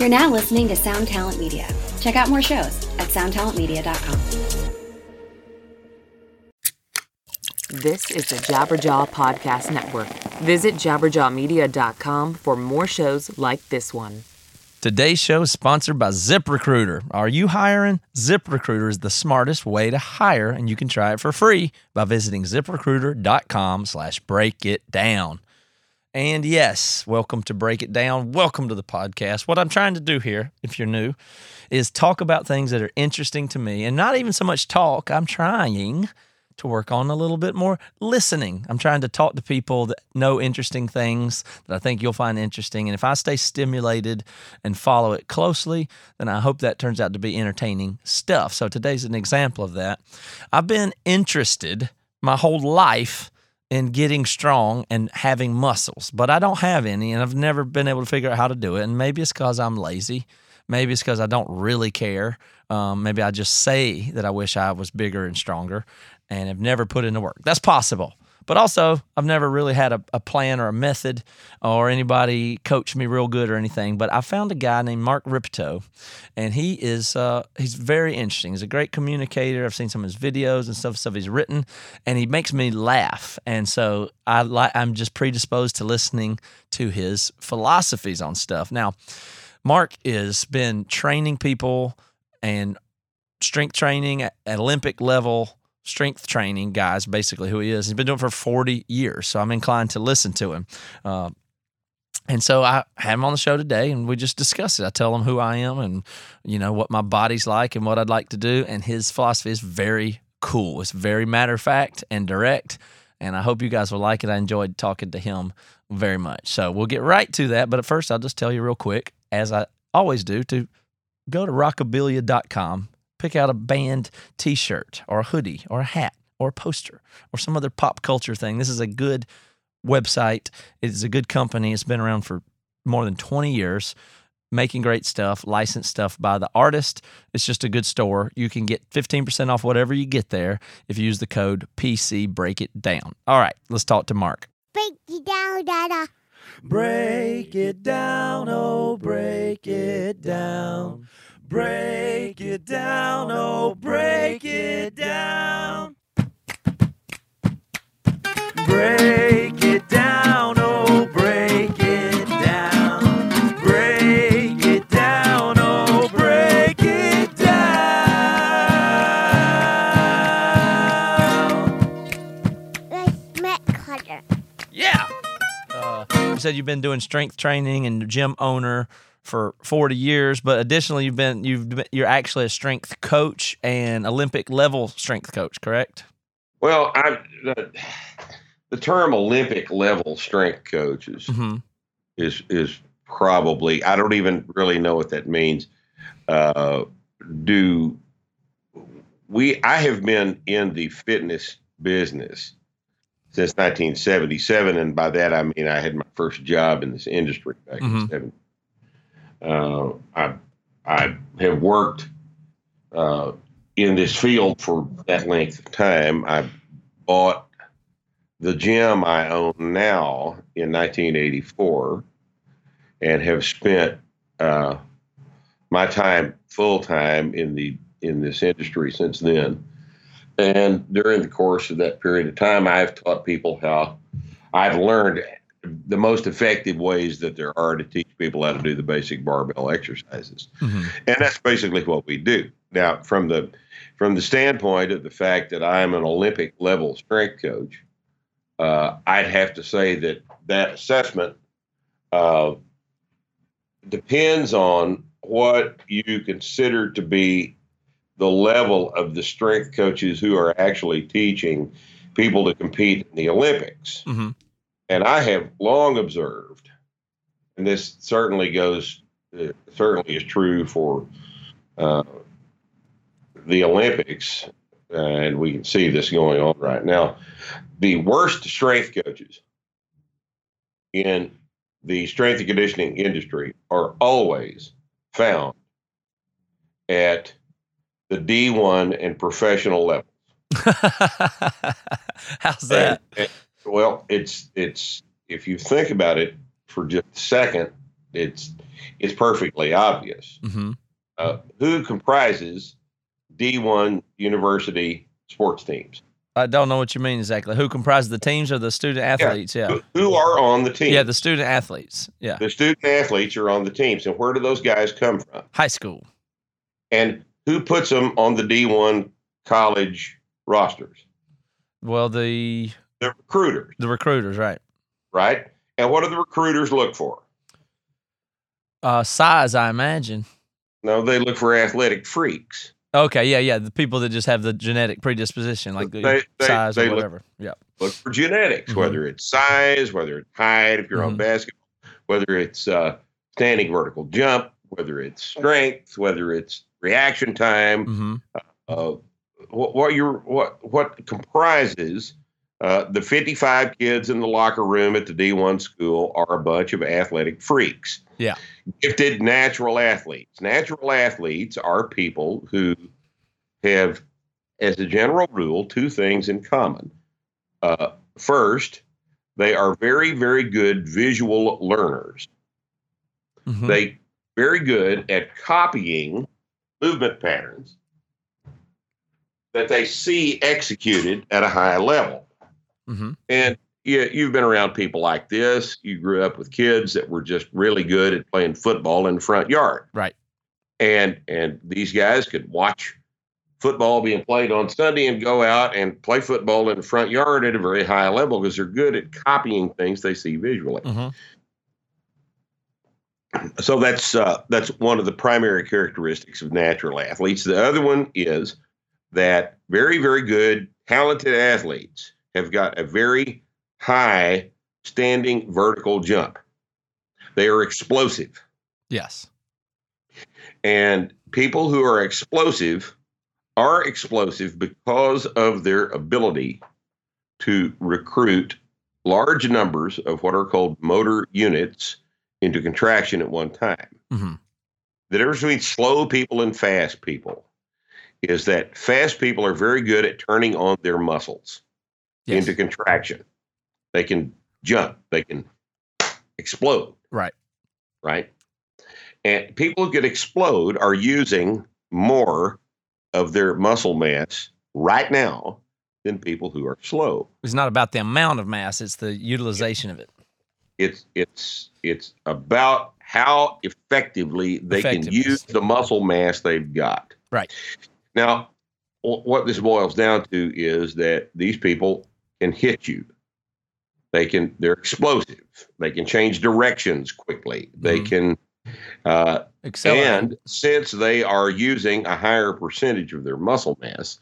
You're now listening to Sound Talent Media. Check out more shows at soundtalentmedia.com. This is the Jabberjaw Podcast Network. Visit jabberjawmedia.com for more shows like this one. Today's show is sponsored by ZipRecruiter. Are you hiring? ZipRecruiter is the smartest way to hire, and you can try it for free by visiting ziprecruiter.com slash break it down. And yes, welcome to Break It Down. Welcome to the podcast. What I'm trying to do here, if you're new, is talk about things that are interesting to me and not even so much talk. I'm trying to work on a little bit more listening. I'm trying to talk to people that know interesting things that I think you'll find interesting. And if I stay stimulated and follow it closely, then I hope that turns out to be entertaining stuff. So today's an example of that. I've been interested my whole life in getting strong and having muscles, but I don't have any, and I've never been able to figure out how to do it. And maybe it's because I'm lazy. Maybe it's because I don't really care. Um, maybe I just say that I wish I was bigger and stronger and have never put in the work. That's possible. But also, I've never really had a, a, plan or a method or anybody coach me real good or anything. But I found a guy named Mark Rippetoe, and he is uh, he's very interesting. He's a great communicator. I've seen some of his videos and stuff stuff he's written, and he makes me laugh. And so I like I'm just predisposed to listening to his philosophies on stuff. Now, Mark has been training people and strength training at Olympic level strength training guys, basically who he is. He's been doing it for 40 years, so I'm inclined to listen to him. Uh, and so I had him on the show today, and we just discuss it. I tell him who I am and you know what my body's like and what I'd like to do. And his philosophy is very cool. It's very matter of fact and direct. And I hope you guys will like it. I enjoyed talking to him very much. So we'll get right to that. But at first, I'll just tell you real quick, as I always do, to go to rockabilia.com pick out a band t shirt or a hoodie or a hat or a poster or some other pop culture thing. This is a good website. It is a good company. It's been around for more than 20 years, making great stuff, licensed stuff by the artist. It's just a good store. You can get 15% off whatever you get there if you use the code PC Break It Down. All right, let's talk to Mark. Break it down, Dada. Break it down, oh, break it down. Break it down, oh, break it down. Break it down, oh, break it down. Break it down, oh, break it down. Let's make color. Yeah. Uh, you said you've been doing strength training and the gym owner for 40 years, but additionally you've been you've been, you're actually a strength coach and Olympic level strength coach, correct? Well, I the, the term Olympic level strength coaches Mm-hmm. is is probably I don't even really know what that means. Uh, do we? I have been in the fitness business since 1977, and by that I mean I had my first job in this industry back in Mhm. the 70s. Uh, I I have worked uh, in this field for that length of time. I bought the gym I own now in 1984 and have spent uh, my time full time in the in this industry since then. And during the course of that period of time, I've taught people how I've learned the most effective ways that there are to teach people how to do the basic barbell exercises Mm-hmm. and that's basically what we do now from the from the standpoint of the fact that i'm an olympic level strength coach uh, i'd have to say that that assessment uh, depends on what you consider to be the level of the strength coaches who are actually teaching people to compete in the olympics Mm-hmm. And I have long observed, and this certainly goes, uh, certainly is true for uh, the Olympics, uh, and we can see this going on right now. The worst strength coaches in the strength and conditioning industry are always found at the D1 and professional level. How's that? And- and- well, it's it's if you think about it for just a second, it's it's perfectly obvious. hmm Uh, who comprises D1 university sports teams? I don't know what you mean exactly. Who comprises the teams or the student athletes? Yeah. Who, who are on the team? Yeah, the student athletes. Yeah. the student athletes are on the teams, and where do those guys come from? High school. And who puts them on the D1 college rosters? Well, the The recruiters, the recruiters, right? right? And what do the recruiters look for? Uh, size, I imagine. No, they look for athletic freaks. Okay, yeah, yeah. The people that just have the genetic predisposition, like the They- they- size they or look- whatever. yeah. Look for genetics, Mhm. whether it's size, whether it's height, if you're on Mhm. basketball, whether it's uh, standing vertical jump, whether it's strength, whether it's reaction time, hmm uh, what, what your what what comprises uh, the 55 kids in the locker room at the D1 school are a bunch of athletic freaks. Yeah. Gifted natural athletes. Natural athletes are people who have, as a general rule, two things in common. Uh, first, they are very, very good visual learners. hmm They very good at copying movement patterns that they see executed at a high level. Hmm And you, you've been around people like this. You grew up with kids that were just really good at playing football in the front yard. Right. And and these guys could watch football being played on Sunday and go out and play football in the front yard at a very high level because they're good at copying things they see visually. hmm So that's uh, that's one of the primary characteristics of natural athletes. The other one is that very very good talented athletes have got a very high standing vertical jump. They are explosive, Yes. and people who are explosive are explosive because of their ability to recruit large numbers of what are called motor units into contraction at one time. hmm the difference between slow people and fast people is that fast people are very good at turning on their muscles Yes. into contraction. They can jump, they can explode, right. right? And people who can explode are using more of their muscle mass right now than people who are slow. It's not about the amount of mass; it's the utilization of it. It's it's it's about how effectively they can use the muscle mass they've got. Right. Now, what this boils down to is that these people can hit you. They can. They're explosive. They can change directions quickly. They Mhm. can. Uh, and since they are using a higher percentage of their muscle mass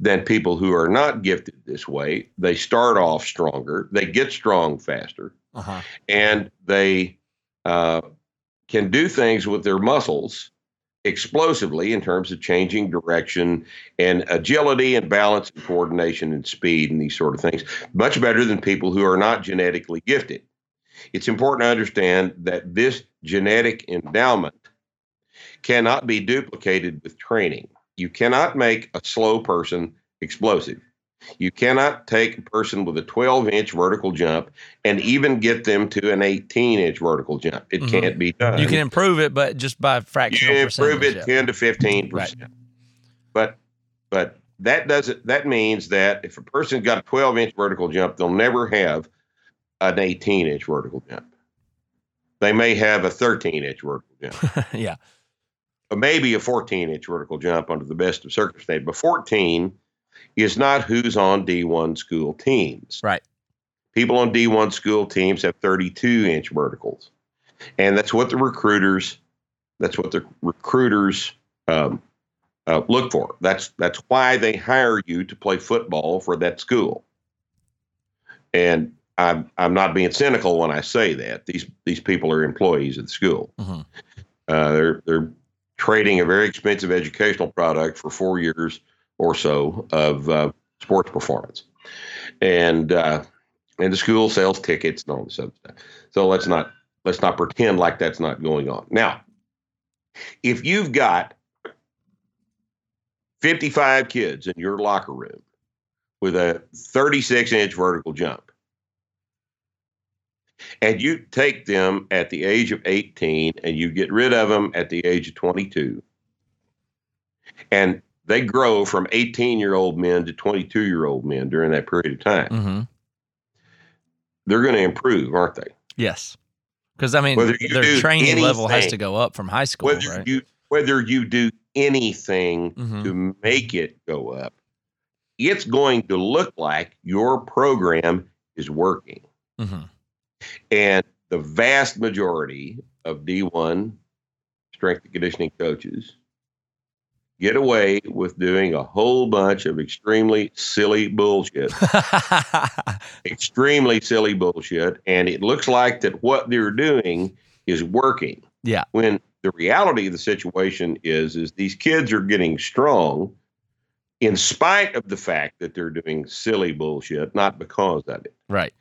than people who are not gifted this way, they start off stronger. They get strong faster uh-huh. and they uh, can do things with their muscles explosively in terms of changing direction and agility and balance and coordination and speed and these sort of things much better than people who are not genetically gifted. It's important to understand that this genetic endowment cannot be duplicated with training. You cannot make a slow person explosive you cannot take a person with a 12 inch vertical jump and even get them to an 18 inch vertical jump. It Mhm. can't be done. You can improve it, but just by fractional. You can improve it yeah. 10 to 15 percent. But but that doesn't that means that if a person's got a 12 inch vertical jump, they'll never have an 18 inch vertical jump. They may have a 13 inch vertical jump. yeah. or maybe a 14 inch vertical jump under the best of circumstances. But 14 is not who's on D1 school teams. Right. People on D1 school teams have 32 inch verticals. And that's what the recruiters, that's what the recruiters um, uh, look for. That's that's why they hire you to play football for that school. And I'm I'm not being cynical when I say that. These these people are employees of the school. Mhm. Uh, they're they're trading a very expensive educational product for four years or so of uh, sports performance, and uh, and the school sells tickets and all this other stuff. So let's not let's not pretend like that's not going on. Now, if you've got 55 kids in your locker room with a 36 inch vertical jump, and you take them at the age of 18 and you get rid of them at the age of 22 and they grow from 18 year old men to 22 year old men during that period of time hmm they're going to improve aren't they Yes. Because I mean, their training level has to go up from high school, whether right? you whether you do anything Mhm. to make it go up it's going to look like your program is working hmm And the vast majority of D1 strength and conditioning coaches get away with doing a whole bunch of extremely silly bullshit, extremely silly bullshit. And it looks like that what they're doing is working. Yeah. When the reality of the situation is, is these kids are getting strong in spite of the fact that they're doing silly bullshit, not because of it. right.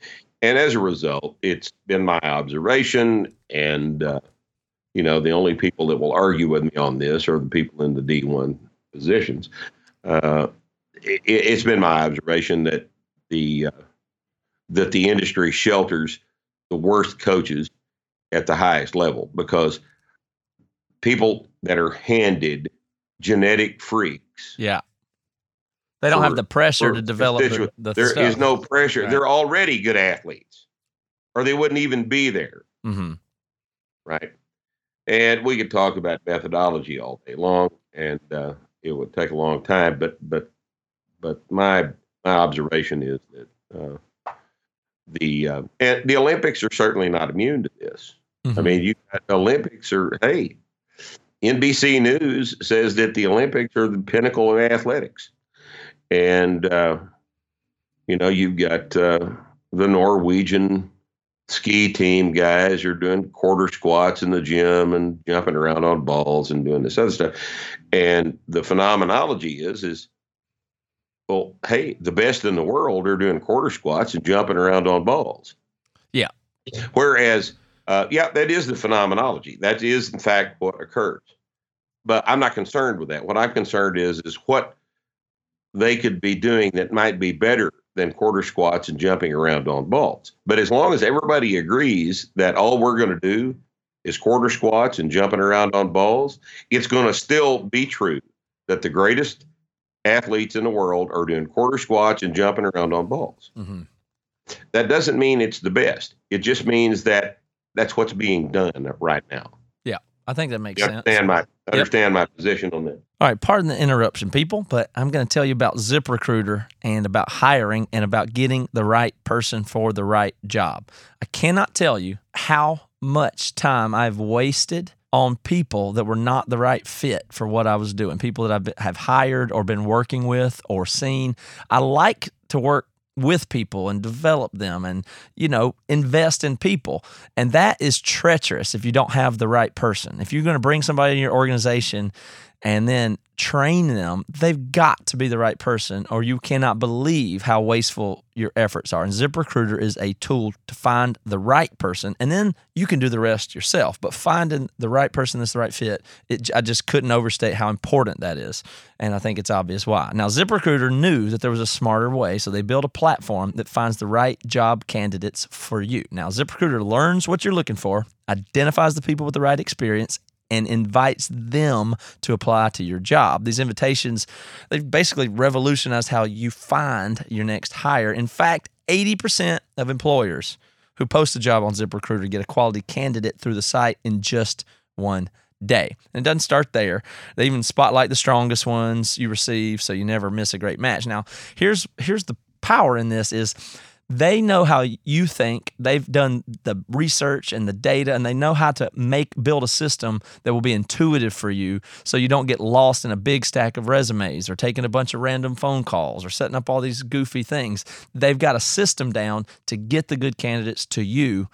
And as a result, it's been my observation, and uh, you know, the only people that will argue with me on this are the people in the D1 positions. Uh, it, it's been my observation that the uh, that the industry shelters the worst coaches at the highest level because people that are handed genetic freaks Yeah. They don't have the pressure to develop the, the There is stuff. no pressure. Right. They're already good athletes, or they wouldn't even be there, hmm right? And we could talk about methodology all day long, and uh, it would take a long time. But but but my my observation is that uh, the uh, and the Olympics are certainly not immune to this. I Mhm. mean, you got Olympics are hey, NBC News says that the Olympics are the pinnacle of athletics, and uh, you know you've got uh, the Norwegian ski team guys are doing quarter squats in the gym and jumping around on balls and doing this other stuff, and the phenomenology is is well, hey, the best in the world are doing quarter squats and jumping around on balls. Yeah. Whereas uh, yeah, that is the phenomenology. That is, in fact, what occurs. But I'm not concerned with that. What I'm concerned is is what they could be doing that might be better than quarter squats and jumping around on balls. But as long as everybody agrees that all we're going to do is quarter squats and jumping around on balls, it's going to still be true that the greatest athletes in the world are doing quarter squats and jumping around on balls Mhm. that doesn't mean it's the best. It just means that that's what's being done right now. I think that makes You sense. understand my understand my position on that. All right, pardon the interruption, people, but I'm going to tell you about ZipRecruiter and about hiring and about getting the right person for the right job. I cannot tell you how much time I've wasted on people that were not the right fit for what I was doing, people that I've have hired or been working with or seen. I like to work with people and develop them and you know invest in people. And that is treacherous if you don't have the right person. If you're going to bring somebody in your organization and then train them, they've got to be the right person, or you cannot believe how wasteful your efforts are. And ZipRecruiter is a tool to find the right person, and then you can do the rest yourself. But finding the right person that's the right fit, it, I just couldn't overstate how important that is. And I think it's obvious why. Now, ZipRecruiter knew that there was a smarter way, so they built a platform that finds the right job candidates for you. Now, ZipRecruiter learns what you're looking for, identifies the people with the right experience, and invites them to apply to your job. These invitations, they've basically revolutionized how you find your next hire. In fact, 80% of employers who post a job on ZipRecruiter get a quality candidate through the site in just one day. And it doesn't start there. They even spotlight the strongest ones you receive so you never miss a great match. Now, here's here's the power in this is they know how you think. They've done the research and the data, and they know how to make build a system that will be intuitive for you, so you don't get lost in a big stack of resumes or taking a bunch of random phone calls or setting up all these goofy things. They've got a system down to get the good candidates to you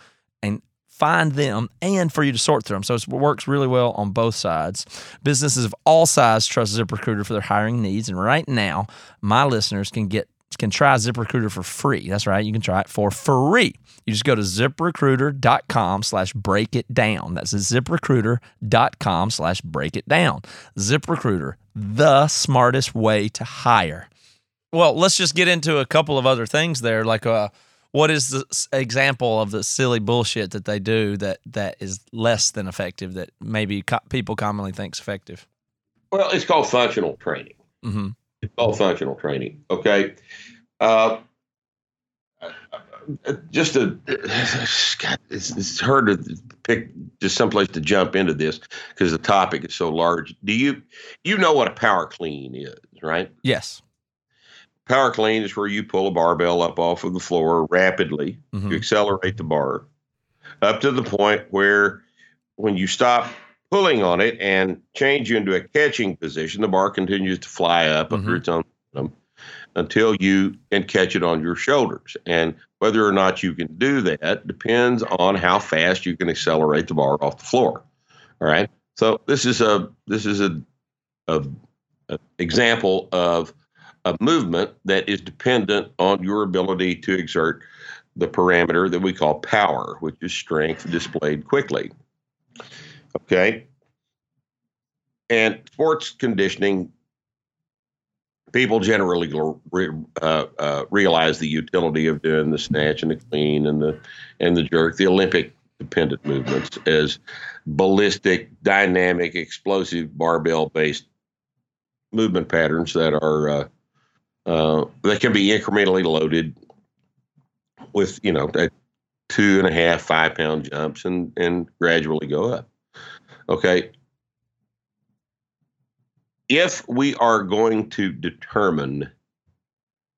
and find them and for you to sort through them. So it works really well on both sides. Businesses of all sizes trust ZipRecruiter for their hiring needs, and right now, my listeners can get can try ZipRecruiter for free. That's right. You can try it for free. You just go to ziprecruiter.com slash break it down. That's ziprecruiter.com slash break it down. ZipRecruiter, the smartest way to hire. Well, let's just get into a couple of other things there. Like, uh, what is the example of the silly bullshit that they do that that is less than effective that maybe co- people commonly think's effective? Well, it's called functional training. hmm It's called functional training. Okay. Uh, just to, it's, it's hard to pick just someplace to jump into this because the topic is so large. Do you, you know what a power clean is, right? Yes. Power clean is where you pull a barbell up off of the floor rapidly Mhm. to accelerate the bar up to the point where when you stop pulling on it and change you into a catching position, the bar continues to fly up under Mhm. its own momentum until you can catch it on your shoulders. And whether or not you can do that depends on how fast you can accelerate the bar off the floor. All right. So this is a this is a, a, a example of a movement that is dependent on your ability to exert the parameter that we call power, which is strength displayed quickly. Okay. And sports conditioning, people generally uh, uh, realize the utility of doing the snatch and the clean and the and the jerk, the Olympic dependent movements as ballistic, dynamic, explosive barbell based movement patterns that are uh, uh, that can be incrementally loaded with you know two and a half, five pound jumps and and gradually go up. Okay. If we are going to determine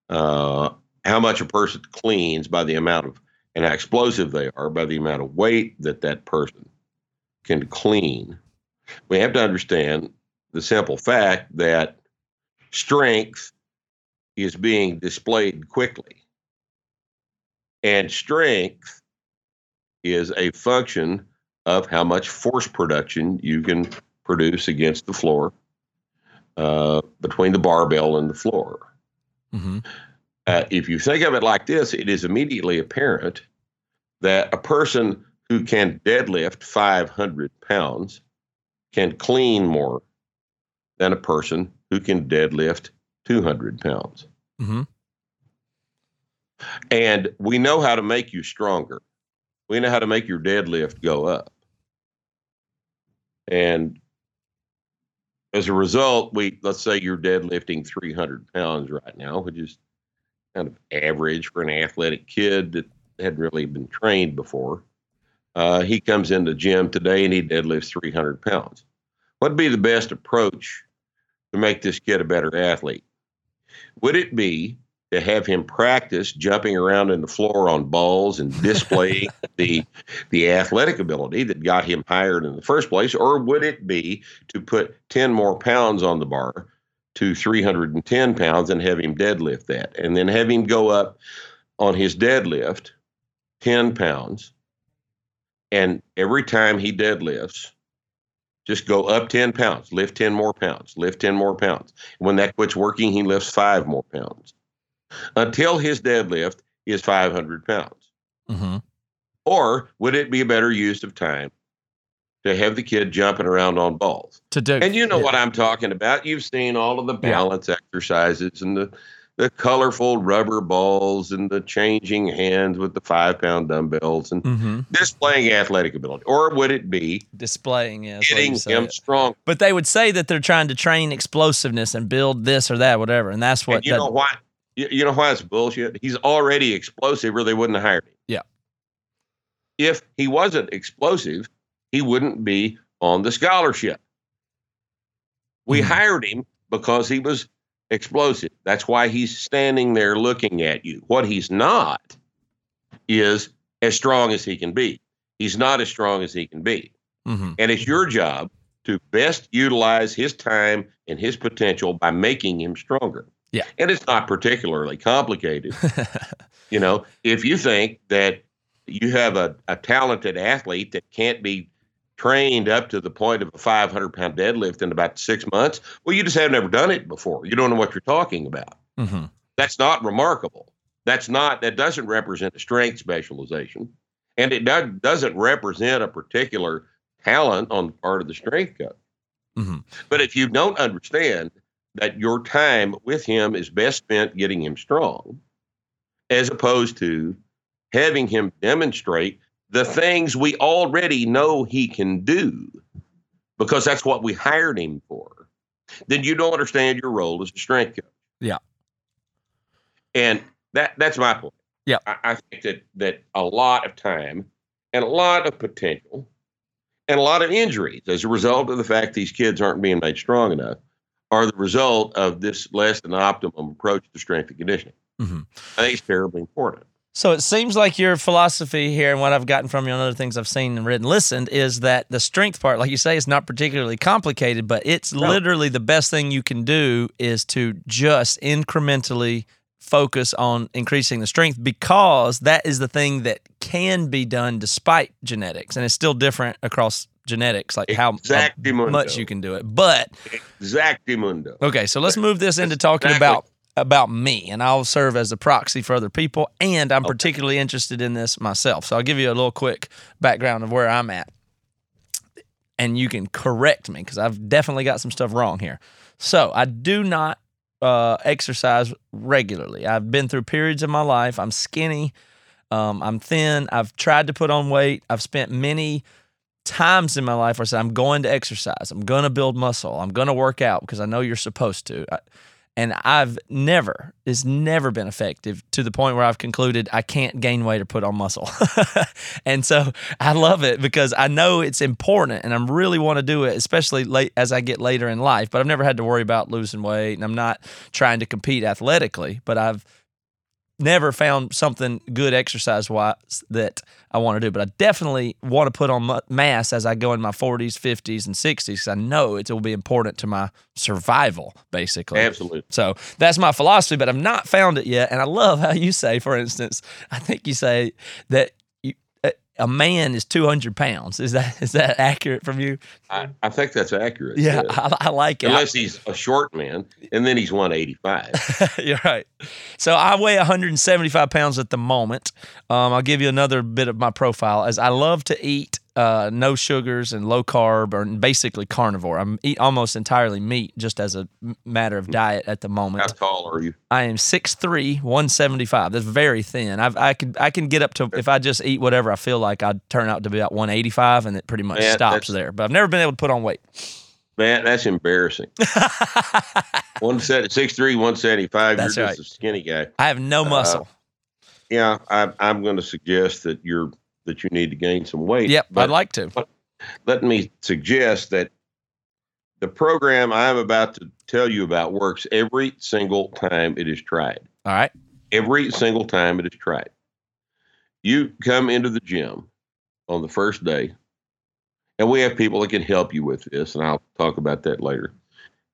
uh, how much a person cleans by the amount of and how explosive they are by the amount of weight that that person can clean, we have to understand the simple fact that strength is being displayed quickly. And strength is a function of how much force production you can produce against the floor uh, between the barbell and the floor. hmm Uh, if you think of it like this, it is immediately apparent that a person who can deadlift 500 pounds can clean more than a person who can deadlift 200 pounds. hmm And we know how to make you stronger. We know how to make your deadlift go up. And as a result, we let's say you're deadlifting 300 pounds right now, which is kind of average for an athletic kid that hadn't really been trained before. Uh, he comes in the gym today and he deadlifts 300 pounds. What'd be the best approach to make this kid a better athlete? Would it be to have him practice jumping around in the floor on balls and displaying the the athletic ability that got him hired in the first place, or would it be to put 10 more pounds on the bar to 310 pounds and have him deadlift that, and then have him go up on his deadlift 10 pounds, and every time he deadlifts, just go up 10 pounds, lift 10 more pounds, lift 10 more pounds. When that quits working, he lifts five more pounds until his deadlift is 500 pounds. hmm Or would it be a better use of time to have the kid jumping around on balls? To do, And you know yeah. what I'm talking about. You've seen all of the balance exercises and the the colorful rubber balls and the changing hands with the five pound dumbbells and hmm displaying athletic ability. Or would it be displaying. Yeah, getting him strong? But they would say that they're trying to train explosiveness and build this or that, whatever, and that's what. and you that- know why? You, you know why it's bullshit? He's already explosive, or they wouldn't have hired him. Yeah. If he wasn't explosive, he wouldn't be on the scholarship. We Mhm. hired him because he was explosive. That's why he's standing there looking at you. What he's not is as strong as he can be. He's not as strong as he can be. Mhm. And it's your job to best utilize his time and his potential by making him stronger. Yeah. And it's not particularly complicated. you know, if you think that you have a, a talented athlete that can't be trained up to the point of a 500 pound deadlift in about six months, well, you just have never done it before. You don't know what you're talking about. Mhm. That's not remarkable. That's not, that doesn't represent a strength specialization. And it do, doesn't represent a particular talent on the part of the strength coach. Mhm. But if you don't understand that your time with him is best spent getting him strong, as opposed to having him demonstrate the things we already know he can do because that's what we hired him for, then you don't understand your role as a strength coach. Yeah. And that that's my point. Yeah. I, I think that that a lot of time and a lot of potential and a lot of injuries as a result of the fact these kids aren't being made strong enough are the result of this less than optimum approach to strength and conditioning. Mhm. I think it's terribly important. So it seems like your philosophy here, and what I've gotten from you and other things I've seen and read and listened, is that the strength part, like you say, is not particularly complicated, but it's literally the best thing you can do is to just incrementally focus on increasing the strength because that is the thing that can be done despite genetics, and it's still different across genetics, like how, how much you can do it. But Exactamundo. Okay, so let's move this into talking Exactly. about about me, and I'll serve as a proxy for other people. And I'm particularly interested in this myself, so I'll give you a little quick background of where I'm at, and you can correct me because I've definitely got some stuff wrong here. So I do not uh, exercise regularly. I've been through periods of my life. I'm skinny. Um, I'm thin. I've tried to put on weight. I've spent many times in my life where I said, I'm going to exercise. I'm going to build muscle. I'm going to work out because I know you're supposed to. I, and I've never, it's never been effective to the point where I've concluded I can't gain weight or put on muscle. and so I love it because I know it's important and I really want to do it, especially late as I get later in life. But I've never had to worry about losing weight and I'm not trying to compete athletically, but I've never found something good exercise wise that I want to do, but I definitely want to put on mass as I go in my 40s, 50s, and 60s because I know it will be important to my survival, basically. Absolutely. So that's my philosophy, but I've not found it yet. And I love how you say, for instance, I think you say that a, man is 200 pounds. Is that is that accurate from you? I, I think that's accurate. Yeah, Uh, I, I like it. unless he's a short man, and then he's 185. You're right. So I weigh 175 pounds at the moment. Um, I'll give you another bit of my profile as I love to eat uh, no sugars and low carb or basically carnivore. I'm eat almost entirely meat just as a matter of diet at the moment. How tall are you? I am 6'3", 175. That's very thin. I've, I can I can get up to if I just eat whatever I feel like I'd turn out to be about 185 and it pretty much Man, stops there. But I've never been able to put on weight. Man, that's embarrassing. one set six three, one seventy five. You're just right. a skinny guy. I have Uh, no muscle. Yeah, I, I'm going to suggest that you're that you need to gain some weight. yep, but I'd like to. let me suggest that the program I'm about to tell you about works every single time it is tried. All right. Every single time it is tried. You come into the gym on the first day, and we have people that can help you with this, and I'll talk about that later.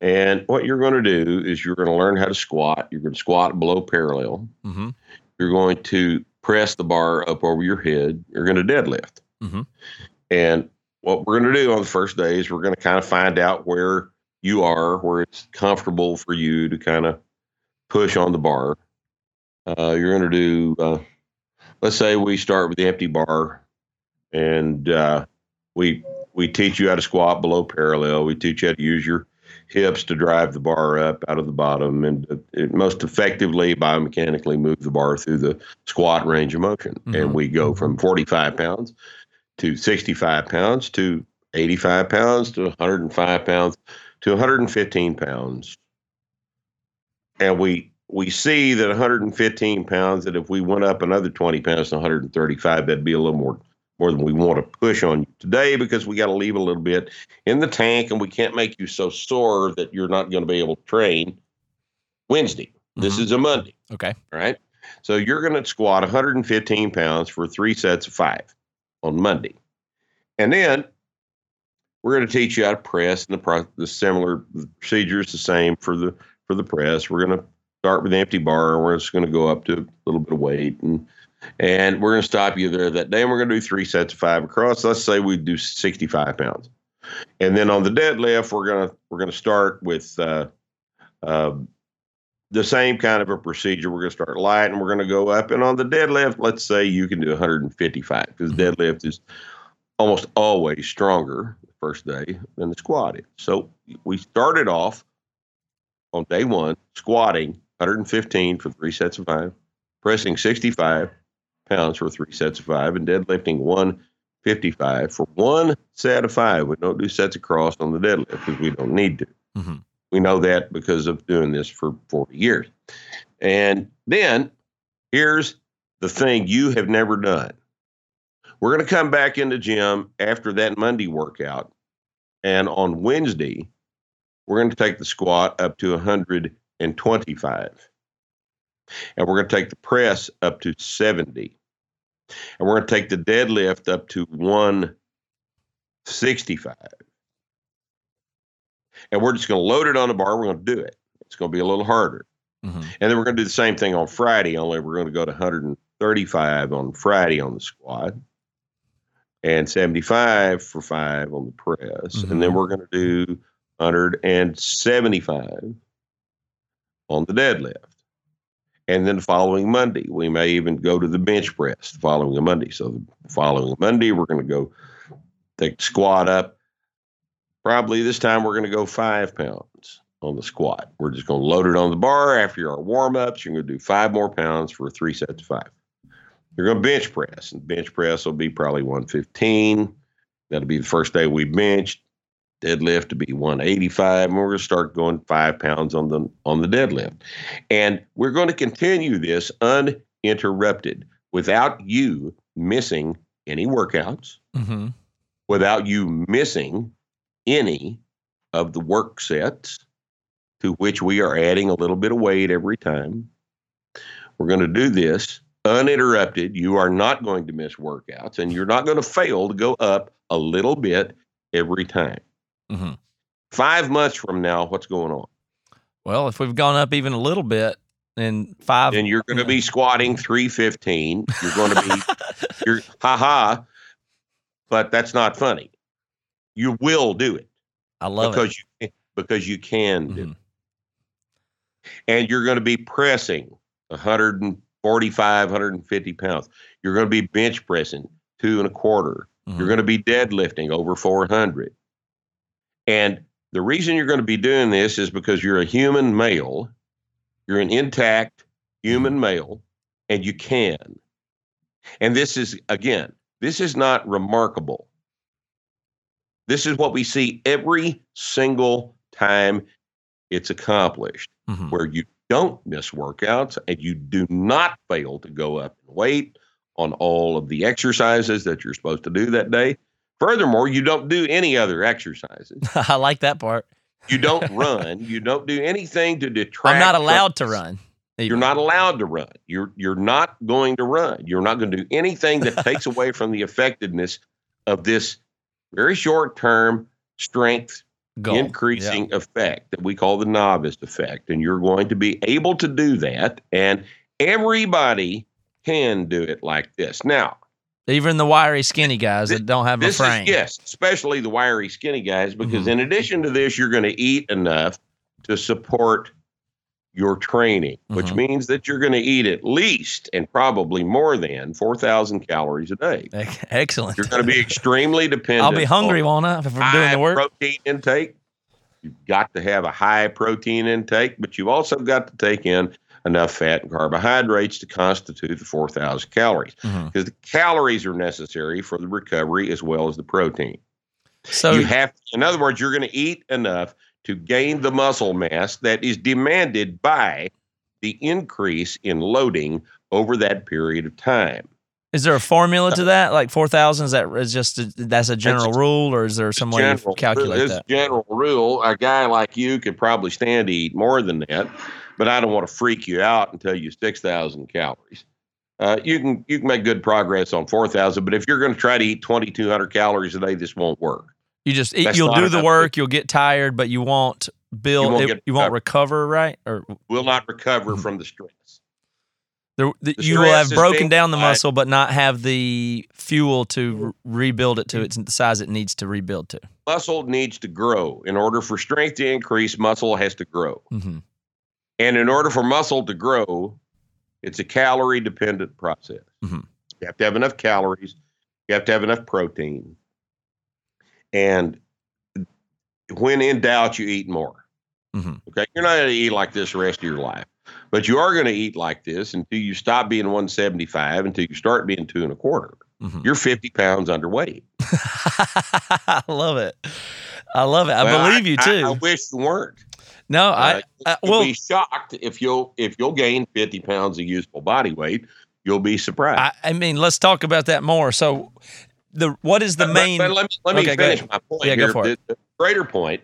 And what you're going to do is you're going to learn how to squat. You're going to squat below parallel. Mm-hmm. You're going to press the bar up over your head. You're going to deadlift. Mhm. And what we're going to do on the first day is we're going to kind of find out where you are, where it's comfortable for you to kind of push on the bar. Uh, you're going to do, uh, let's say we start with the empty bar, and uh, we we teach you how to squat below parallel. We teach you how to use your hips to drive the bar up out of the bottom, and it most effectively biomechanically move the bar through the squat range of motion. Mhm. And we go from 45 pounds to 65 pounds to 85 pounds to 105 pounds to 115 pounds. And we we see that 115 pounds that if we went up another 20 pounds to 135, that'd be a little more more than we want to push on you today because we got to leave a little bit in the tank and we can't make you so sore that you're not going to be able to train Wednesday. This Mhm. is a Monday. Okay. All right. So you're going to squat 115 pounds for three sets of five on Monday. And then we're going to teach you how to press and the, pro- the similar the procedure is the same for the for the press. We're going to start with the empty bar and we're just going to go up to a little bit of weight and and we're going to stop you there that day and we're going to do three sets of five across. Let's say we do 65 pounds. And then on the deadlift, we're going to we're going to start with uh, uh, the same kind of a procedure. We're going to start light and we're going to go up. And on the deadlift, let's say you can do 155 because deadlift is almost always stronger the first day than the squat is. So we started off on day one squatting 115 for three sets of five, pressing 65, pounds for three sets of five, and deadlifting 155 for one set of five. We don't do sets across on the deadlift because we don't need to. Mhm. We know that because of doing this for 40 years. And then here's the thing you have never done. We're going to come back in the gym after that Monday workout. And on Wednesday, we're going to take the squat up to 125. And we're going to take the press up to 70. And we're going to take the deadlift up to 165. And we're just going to load it on the bar. We're going to do it. It's going to be a little harder. Mhm. And then we're going to do the same thing on Friday, only we're going to go to 135 on Friday on the squat and 75 for five on the press. And then Mhm. we're going to do 175 on the deadlift. And then the following Monday, we may even go to the bench press the following Monday. So the following Monday, we're going to go take the squat up. Probably this time we're going to go five pounds on the squat. We're just going to load it on the bar after our warm ups. You're going to do five more pounds for three sets of five. You're going to bench press, and bench press will be probably 115. That'll be the first day we benched. Deadlift to be 185, and we're going to start going five pounds on the on the deadlift, and we're going to continue this uninterrupted without you missing any workouts, Mhm. without you missing any of the work sets to which we are adding a little bit of weight every time. We're going to do this uninterrupted. You are not going to miss workouts and you're not going to fail to go up a little bit every time. Mhm. Five months from now, what's going on? Well, if we've gone up even a little bit in five, Then you're going to be squatting 315. You're going to be, you're, ha ha, but that's not funny. You will do it. I love because it. you because you can do Mhm. it. and you're going to be pressing 145 150 pounds you're going to be bench pressing two and a quarter Mhm. you're going to be deadlifting over 400 and the reason you're going to be doing this is because you're a human male you're an intact human male and you can and this is again this is not remarkable this is what we see every single time it's accomplished, Mhm. where you don't miss workouts and you do not fail to go up in weight on all of the exercises that you're supposed to do that day. Furthermore, you don't do any other exercises. I like that part. You don't run. You don't do anything to detract. I'm not from- allowed to run. You're not allowed to run. You're you're not going to run. You're not going to do anything that takes away from the effectiveness of this very short term strength Goal. Yeah. increasing effect that we call the novice effect. And you're going to be able to do that. And everybody can do it like this. Now, Even the wiry, skinny guys Thi- that don't have a this frame. is yes, especially the wiry, skinny guys, because Mhm. in addition to this, you're going to eat enough to support your training, which Mhm. means that you're going to eat at least and probably more than 4,000 calories a day. Excellent. You're going to be extremely dependent. I'll be hungry, on won't I, if I'm doing the work? protein intake. You've got to have a high protein intake, but you've also got to take in enough fat and carbohydrates to constitute the 4,000 calories Mhm. because the calories are necessary for the recovery as well as the protein. So you have, in other words, you're going to eat enough to gain the muscle mass that is demanded by the increase in loading over that period of time. is there a formula to that? Like four thousand? Is that is just a, that's a general That's- rule, or is there some way to calculate that? general rule, a guy like you could probably stand to eat more than that, but I don't want to freak you out and tell you six thousand calories. Uh, you can you can make good progress on four thousand, but if you're going to try to eat twenty two hundred calories a day, this won't work. You just eat, you'll do the work, you'll get tired, but you won't build. You won't it- you won't recover, right? Or Will not recover Mm-hmm. from the stress. there, the, The you will have broken down the muscle, but not have the fuel to re- rebuild it to its the size it needs to rebuild to. Muscle needs to grow. In order for strength to increase, muscle has to grow. hmm And in order for muscle to grow, it's a calorie dependent process. Mhm. You have to have enough calories, you have to have enough protein. And when in doubt, you eat more. Mhm. Okay. You're not going to eat like this the rest of your life. But you are going to eat like this until you stop being 175, until you start being two and a quarter. Mhm. You're 50 pounds underweight. I love it. I love it. I Well, believe you I- too. I, wish you weren't. No, I, Uh, I you'll be shocked if you'll if you'll gain 50 pounds of useful body weight. You'll be surprised. I, I mean, let's talk about that more. So, the what is the But- main? But, let me, let me Okay, finish my point Yeah, go here. for it. The, the greater point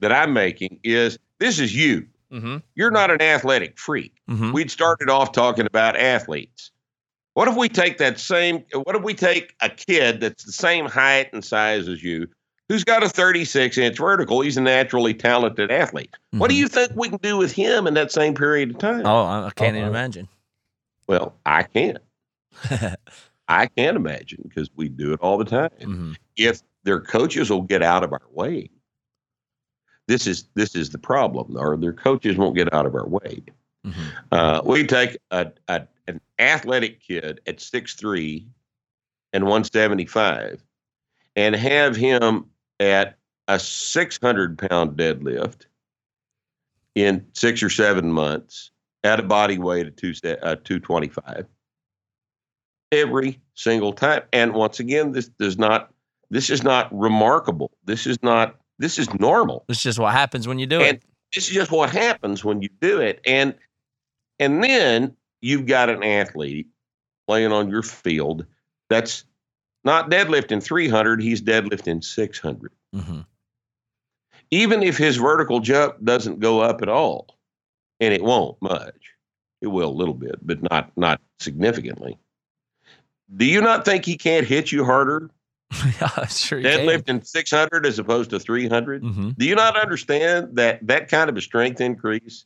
that I'm making is this is you. hmm You're not an athletic freak. hmm We'd started off talking about athletes. What if we take that same, what if we take a kid that's the same height and size as you, who's got a 36 inch vertical? He's a naturally talented athlete. What do Mhm. you think we can do with him in that same period of time? Oh, I can't even Uh-oh. imagine. Well, I can't. I can't imagine because we do it all the time. Mhm. If their coaches will get out of our way, this is this is the problem, or their coaches won't get out of our way. Mhm. Uh, we take a, a an athletic kid at 6'3 and 175 and have him at a 600 pound deadlift in six or seven months at a body weight of two, uh, 225 every single time. And once again, this does not, this is not remarkable. This is not, this is normal It's just what happens when you do and it. this is just what happens when you do it and and then you've got an athlete playing on your field that's not deadlifting 300 he's deadlifting 600 hmm even if his vertical jump doesn't go up at all and it won't much it will a little bit but not not significantly. Do you not think he can't hit you harder? Yeah, sure. deadlifting 600 as opposed to 300 Mhm. Do you not understand that that kind of a strength increase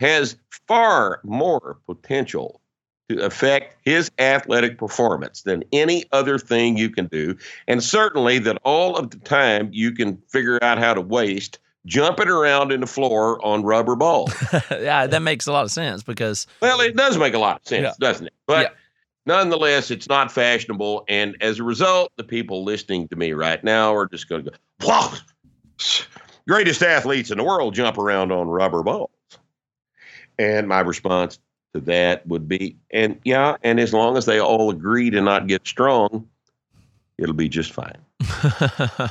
has far more potential to affect his athletic performance than any other thing you can do? And certainly that all of the time you can figure out how to waste jumping around in the floor on rubber balls. yeah, that makes a lot of sense because well, it does make a lot of sense, Yeah. doesn't it? But Yeah. nonetheless, it's not fashionable. And as a result, the people listening to me right now are just going to go, wow, greatest athletes in the world jump around on rubber balls. And my response to that would be, and yeah, and as long as they all agree to not get strong, it'll be just fine.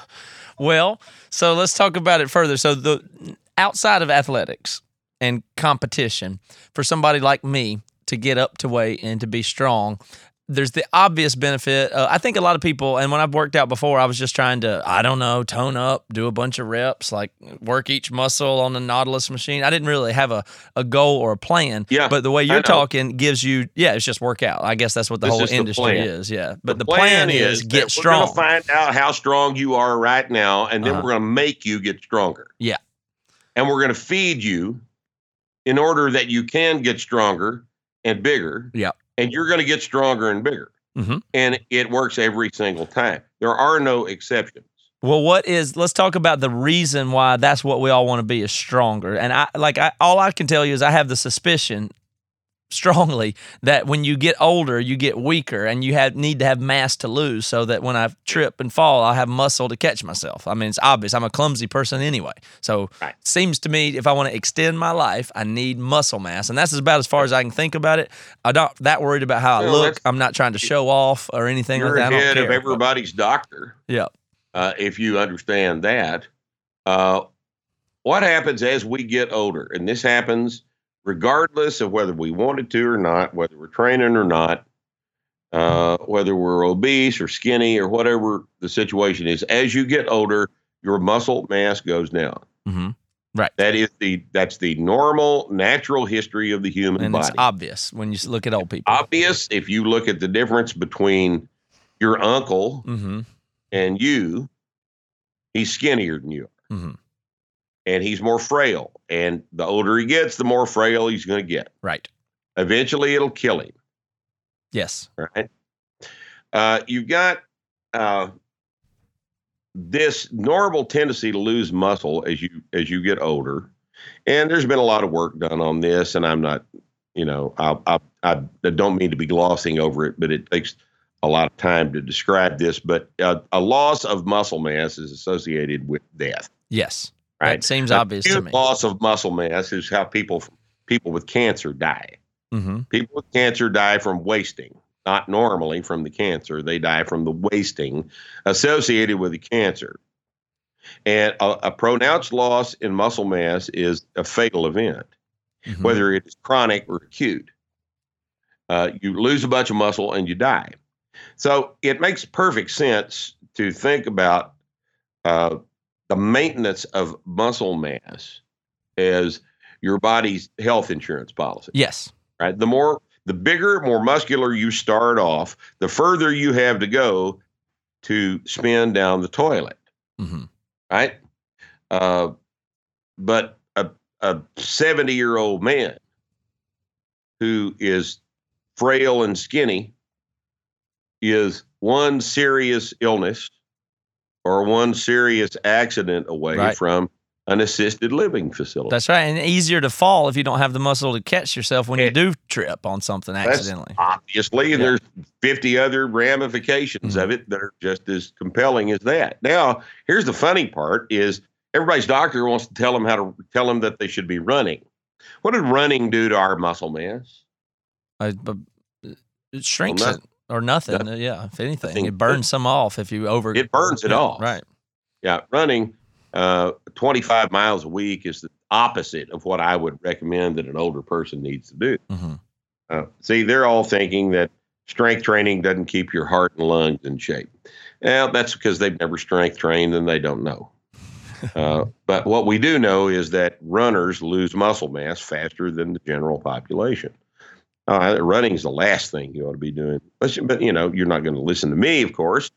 well, so let's talk about it further. So the outside of athletics and competition, for somebody like me to get up to weight and to be strong, there's the obvious benefit. Uh, I think a lot of people, and when I've worked out before, I was just trying to, I don't know, tone up, do a bunch of reps, like work each muscle on the Nautilus machine. I didn't really have a, a goal or a plan. Yeah, But the way you're talking gives you, yeah, it's just workout. I guess that's what the This whole is the industry plan. is. Yeah. But the, plan, is, that get We're strong. going to find out how strong you are right now, and then Uh-huh. we're going to make you get stronger. Yeah. And we're going to feed you in order that you can get stronger and bigger. Yeah. And you're going to get stronger and bigger. Mhm. And it works every single time. There are no exceptions. Well, what is? Let's talk about the reason why that's what we all want to be is stronger. And I like I, all I can tell you is I have the suspicion strongly that when you get older, you get weaker, and you have need to have mass to lose, so that when I trip and fall, I have muscle to catch myself. I mean, it's obvious. I'm a clumsy person anyway, so Right. it seems to me if I want to extend my life, I need muscle mass, and that's about as far as I can think about it. I'm not that worried about how I look. I'm not trying to show off or anything You're like that. I don't ahead of care. everybody's doctor. Yeah. uh, if you understand that. Uh, what happens as we get older, and this happens regardless of whether we wanted to or not, whether we're training or not, uh, whether we're obese or skinny or whatever the situation is. As you get older, your muscle mass goes down. hmm Right. That is the that's the normal, natural history of the human and body. it's obvious when you look at old people. Obvious if you look at the difference between your uncle mm-hmm. and you, he's skinnier than you are. Mhm. And he's more frail. And the older he gets, the more frail he's going to get. Right. Eventually, it'll kill him. Yes. Right. Uh, you've got uh, this normal tendency to lose muscle as you as you get older, and there's been a lot of work done on this. And I'm not, you know, I I, I don't mean to be glossing over it, but it takes a lot of time to describe this. But uh, a loss of muscle mass is associated with death. Yes. Right. That seems obvious to me. Loss of muscle mass is how people people with cancer die. Mm-hmm. People with cancer die from wasting, not normally from the cancer. They die from the wasting associated with the cancer. And a, a pronounced loss in muscle mass is a fatal event, Mhm. whether it is chronic or acute. Uh, you lose a bunch of muscle and you die. So it makes perfect sense to think about uh, the maintenance of muscle mass as your body's health insurance policy Yes. right? The more, the bigger, more muscular you start off, the further you have to go to spin down the toilet, Mm-hmm. right? Uh, but a a seventy year old man who is frail and skinny is one serious illness or one serious accident away Right. from an assisted living facility. That's right. And easier to fall if you don't have the muscle to catch yourself when you do trip on something accidentally. obviously, and Yeah. there's 50 other ramifications Mhm. of it that are just as compelling as that. Now, here's the funny part: is everybody's doctor wants to tell them how to tell them that they should be running. What did running do to our muscle mass? Uh, but it shrinks Well, it or nothing. Uh, yeah. If anything, it burns some off if you over. It burns it Yeah, off. Right. Yeah, running uh, 25 miles a week is the opposite of what I would recommend that an older person needs to do. hmm Uh, see, they're all thinking that strength training doesn't keep your heart and lungs in shape. Well, that's because they've never strength trained and they don't know. Uh, but what we do know is that runners lose muscle mass faster than the general population. Uh, running is the last thing you ought to be doing. But, but you know, you're not going to listen to me, of course,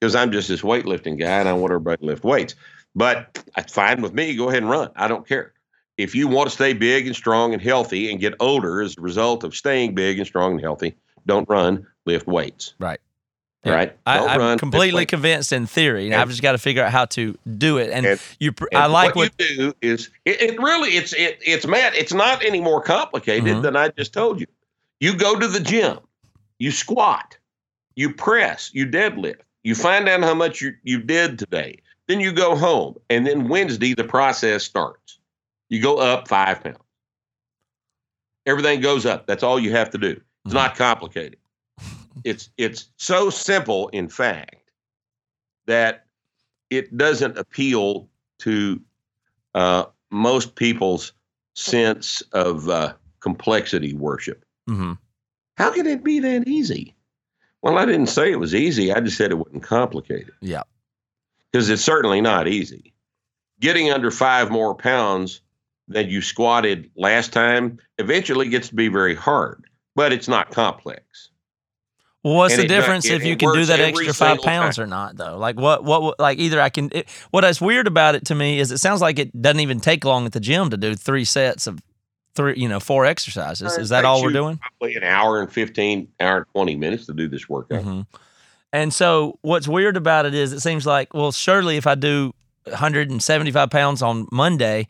because I'm just this weightlifting guy and I want everybody to lift weights. But fine with me. Go ahead and run. I don't care. If you want to stay big and strong and healthy and get older as a result of staying big and strong and healthy, don't run, lift weights. Right. Right? I, Don't I'm run, completely convinced in theory, and And- I've just got to figure out how to do it. And, And- you, And I like what, what. you do is it, it really it's it, it's Matt. It's not any more complicated Mhm. than I just told you. You go to the gym, you squat, you press, you deadlift, you find out how much you, you did today. Then you go home, and then Wednesday the process starts. You go up five pounds. Everything goes up. That's all you have to do. It's Mhm. not complicated. It's it's so simple, in fact, that it doesn't appeal to uh, most people's sense of uh, complexity worship. Hmm How can it be that easy? Well, I didn't say it was easy. I just said it wasn't complicated Yeah. because it's certainly not easy. Getting under five more pounds than you squatted last time eventually gets to be very hard, but it's not complex. Well, what's And the difference it- if you can do that extra five pounds time. or not, though? Like what? What? Like either I can. It, what is weird about it to me is it sounds like it doesn't even take long at the gym to do three sets of three, you know, four exercises. Is that all we're doing? Probably an hour and 15, hour and 20 minutes to do this workout. hmm And so what's weird about it is it seems like, well, surely if I do 175 pounds on Monday,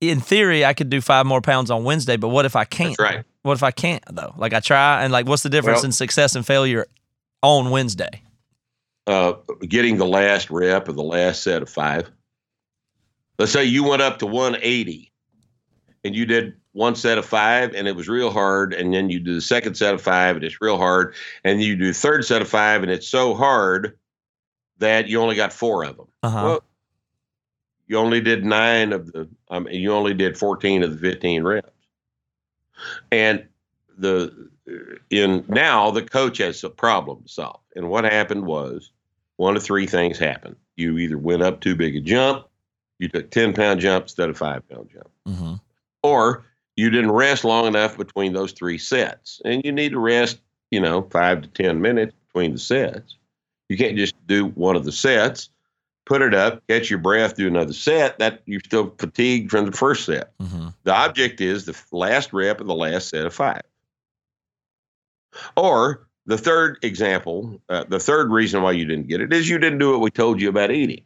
in theory, I could do five more pounds on Wednesday. But what if I can't? That's right. What if I can't though? Like I try, and like, what's the difference Well- in success and failure on Wednesday? uh, getting the last rep of the last set of five. Let's say you went up to 180 and you did one set of five and it was real hard. And then you do the second set of five and it's real hard. And you do the third set of five and it's so hard that you only got four of them. Uh-huh. Well, you only did nine of the, I mean, you only did 14 of the 15 reps. And the, in now the coach has a problem to solve. And what happened was one of three things happened. You either went up too big a jump, you took 10 pound jump instead of five pound jump, hmm or you didn't rest long enough between those three sets. And you need to rest, you know, five to 10 minutes between the sets. You can't just do one of the sets, put it up, catch your breath, do another set. That you're still fatigued from the first set. hmm The object is the last rep of the last set of five. Or the third example, uh, the third reason why you didn't get it is you didn't do what we told you about eating.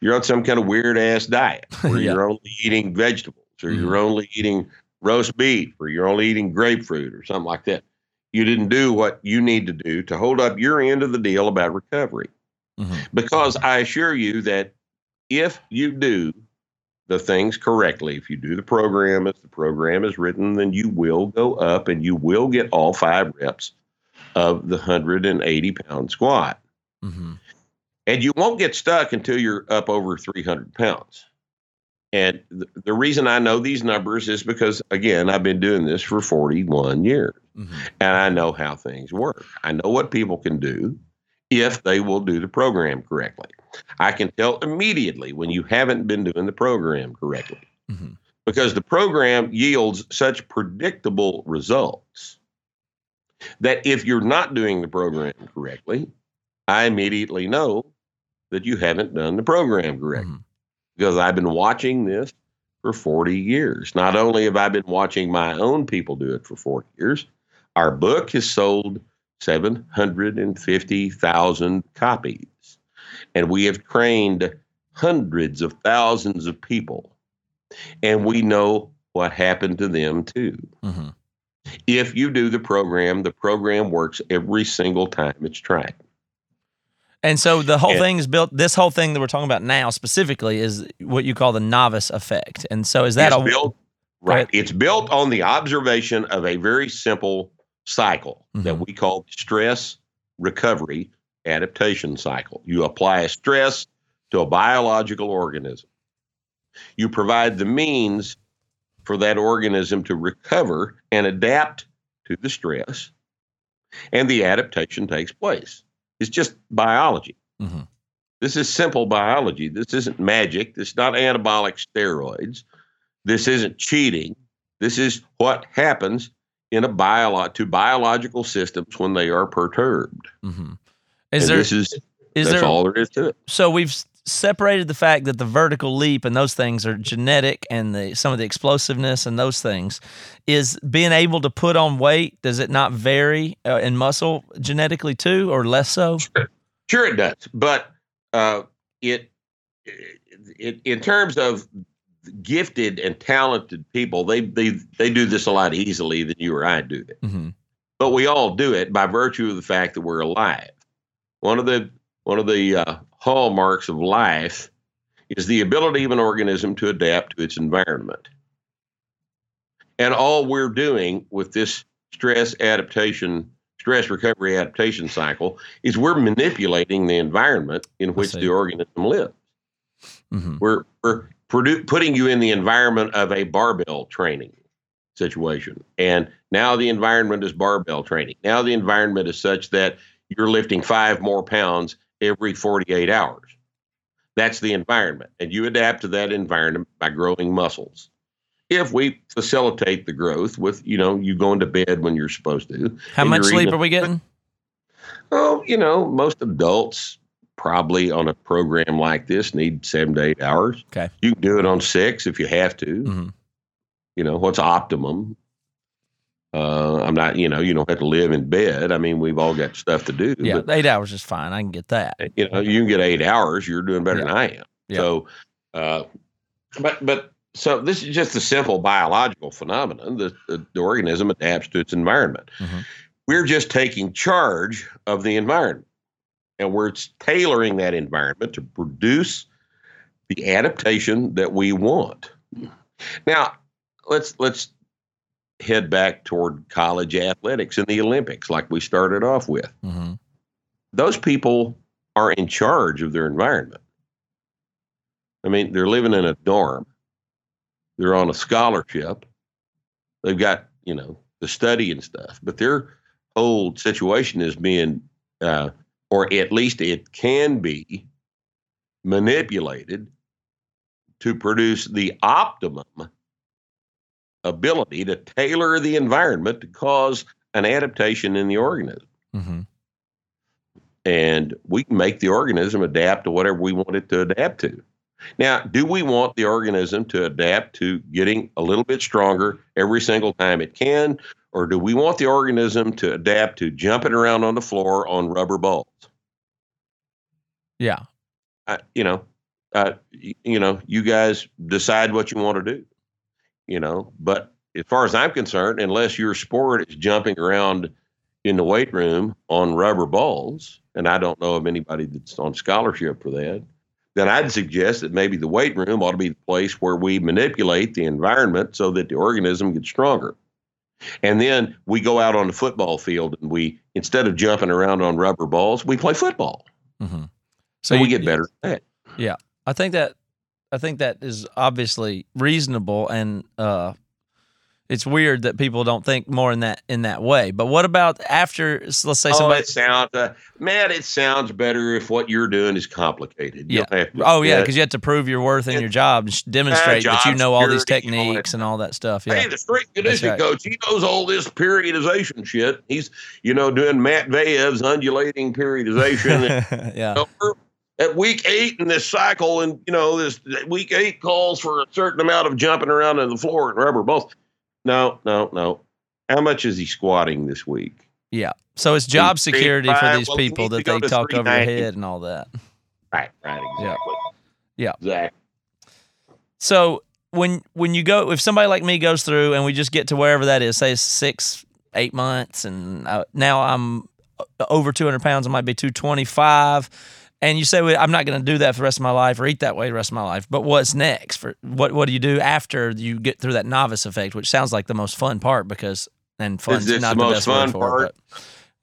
You're on some kind of weird ass diet where Yeah. you're only eating vegetables or Mhm. you're only eating roast beef or you're only eating grapefruit or something like that. You didn't do what you need to do to hold up your end of the deal about recovery. hmm Because I assure you that if you do the things correctly, if you do the program as the program is written, then you will go up and you will get all five reps of the 180 pound squat. Mm-hmm. And you won't get stuck until you're up over 300 pounds. And th- the reason I know these numbers is because, again, I've been doing this for 41 years Mm-hmm. and I know how things work. I know what people can do if they will do the program correctly. I can tell immediately when you haven't been doing the program correctly Mhm. because the program yields such predictable results that if you're not doing the program correctly, I immediately know that you haven't done the program correctly Mhm. Because I've been watching this for 40 years. Not only have I been watching my own people do it for 40 years, our book has sold 750,000 copies. And we have trained hundreds of thousands of people. And we know what happened to them too. Mm-hmm. If you do the program, the program works every single time it's tried. And so the whole And- thing is built. This whole thing that we're talking about now specifically is what you call the novice effect. And so is that it's a built right? It's built on the observation of a very simple cycle that Mhm. we call stress recovery adaptation cycle. You apply a stress to a biological organism. You provide the means for that organism to recover and adapt to the stress, and the adaptation takes place. It's just biology. Mhm. This is simple biology. This isn't magic. This is not anabolic steroids. This isn't cheating. This is what happens in a bio- to biological systems when they are perturbed. Mhm. Is and there this is is that's there all there is to it. so we've separated the fact that the vertical leap and those things are genetic and the some of the explosiveness and those things is being able to put on weight does it not vary uh, in muscle genetically too or less so Sure, it does, but uh, it, it in terms of gifted and talented people, they they they do this a lot easily than you or I do it. hmm but we all do it by virtue of the fact that we're alive. One of the one of the uh, hallmarks of life is the ability of an organism to adapt to its environment. And all we're doing with this stress adaptation, stress recovery adaptation cycle is we're manipulating the environment in which the organism lives. hmm We're we're produ- putting you in the environment of a barbell training situation, and now the environment is barbell training. Now the environment is such that you're lifting five more pounds every 48 hours. That's the environment, and you adapt to that environment by growing muscles. If we facilitate the growth with, you know, you going to bed when you're supposed to. how much sleep eating- are we getting Oh, you know, most adults probably on a program like this need seven to eight hours. Okay. You can do it on six if you have to. Mhm. You know, what's optimum? Uh, I'm not, you know, you don't have to live in bed. I mean, we've all got stuff to do. yeah But, eight hours is fine i can get that you know, you can get eight hours. You're doing better Yeah. than I am. Yeah. So, uh, but, but, so this is just a simple biological phenomenon. The, the, the organism adapts to its environment. Mhm. We're just taking charge of the environment and we're tailoring that environment to produce the adaptation that we want. Now, let's let's head back toward college athletics and the Olympics like we started off with. hmm Those people are in charge of their environment. I mean, they're living in a dorm. They're on a scholarship. They've got, you know, the study and stuff, but their whole situation is being uh, or at least it can be manipulated to produce the optimum ability to tailor the environment to cause an adaptation in the organism. hmm And we can make the organism adapt to whatever we want it to adapt to. Now, do we want the organism to adapt to getting a little bit stronger every single time it can? Or do we want the organism to adapt to jumping around on the floor on rubber balls? yeah I, you know, uh, you know, you guys decide what you want to do. You know, but as far as I'm concerned, unless your sport is jumping around in the weight room on rubber balls, and I don't know of anybody that's on scholarship for that, then I'd suggest that maybe the weight room ought to be the place where we manipulate the environment so that the organism gets stronger. And then we go out on the football field and we, instead of jumping around on rubber balls, we play football. Mm-hmm. So, we you- get better at that. Yeah, I think that I think that is obviously reasonable, and uh, it's weird that people don't think more in that in that way. But what about after? Let's say Oh, somebody. it sounds, uh, man, it sounds better if what you're doing is complicated. You Yeah. to- Oh yeah, because you have to prove your worth in your job and demonstrate that you know all these security, all techniques and all that stuff. Yeah, Hey, the strength conditioning right. coach, he knows all this periodization shit. He's, you know, doing Matveyev's undulating periodization. yeah, you know, we're at week eight in this cycle, and you know, this week eight calls for a certain amount of jumping around on the floor and rubber balls. No, no, no. How much is he squatting this week? yeah. So it's job security for these well, people that they talk over head and all that. Right, right, exactly. Yeah. exactly. So when when you go, if somebody like me goes through and we just get to wherever that is, say six, eight months, and uh, now I'm uh, over 200 pounds, I might be 225, and you say, well, I'm not going to do that for the rest of my life or eat that way the rest of my life. But what's next? For what what do you do after you get through that novice effect, which sounds like the most fun part because and fun's it's not the the, most best fun word for part. it,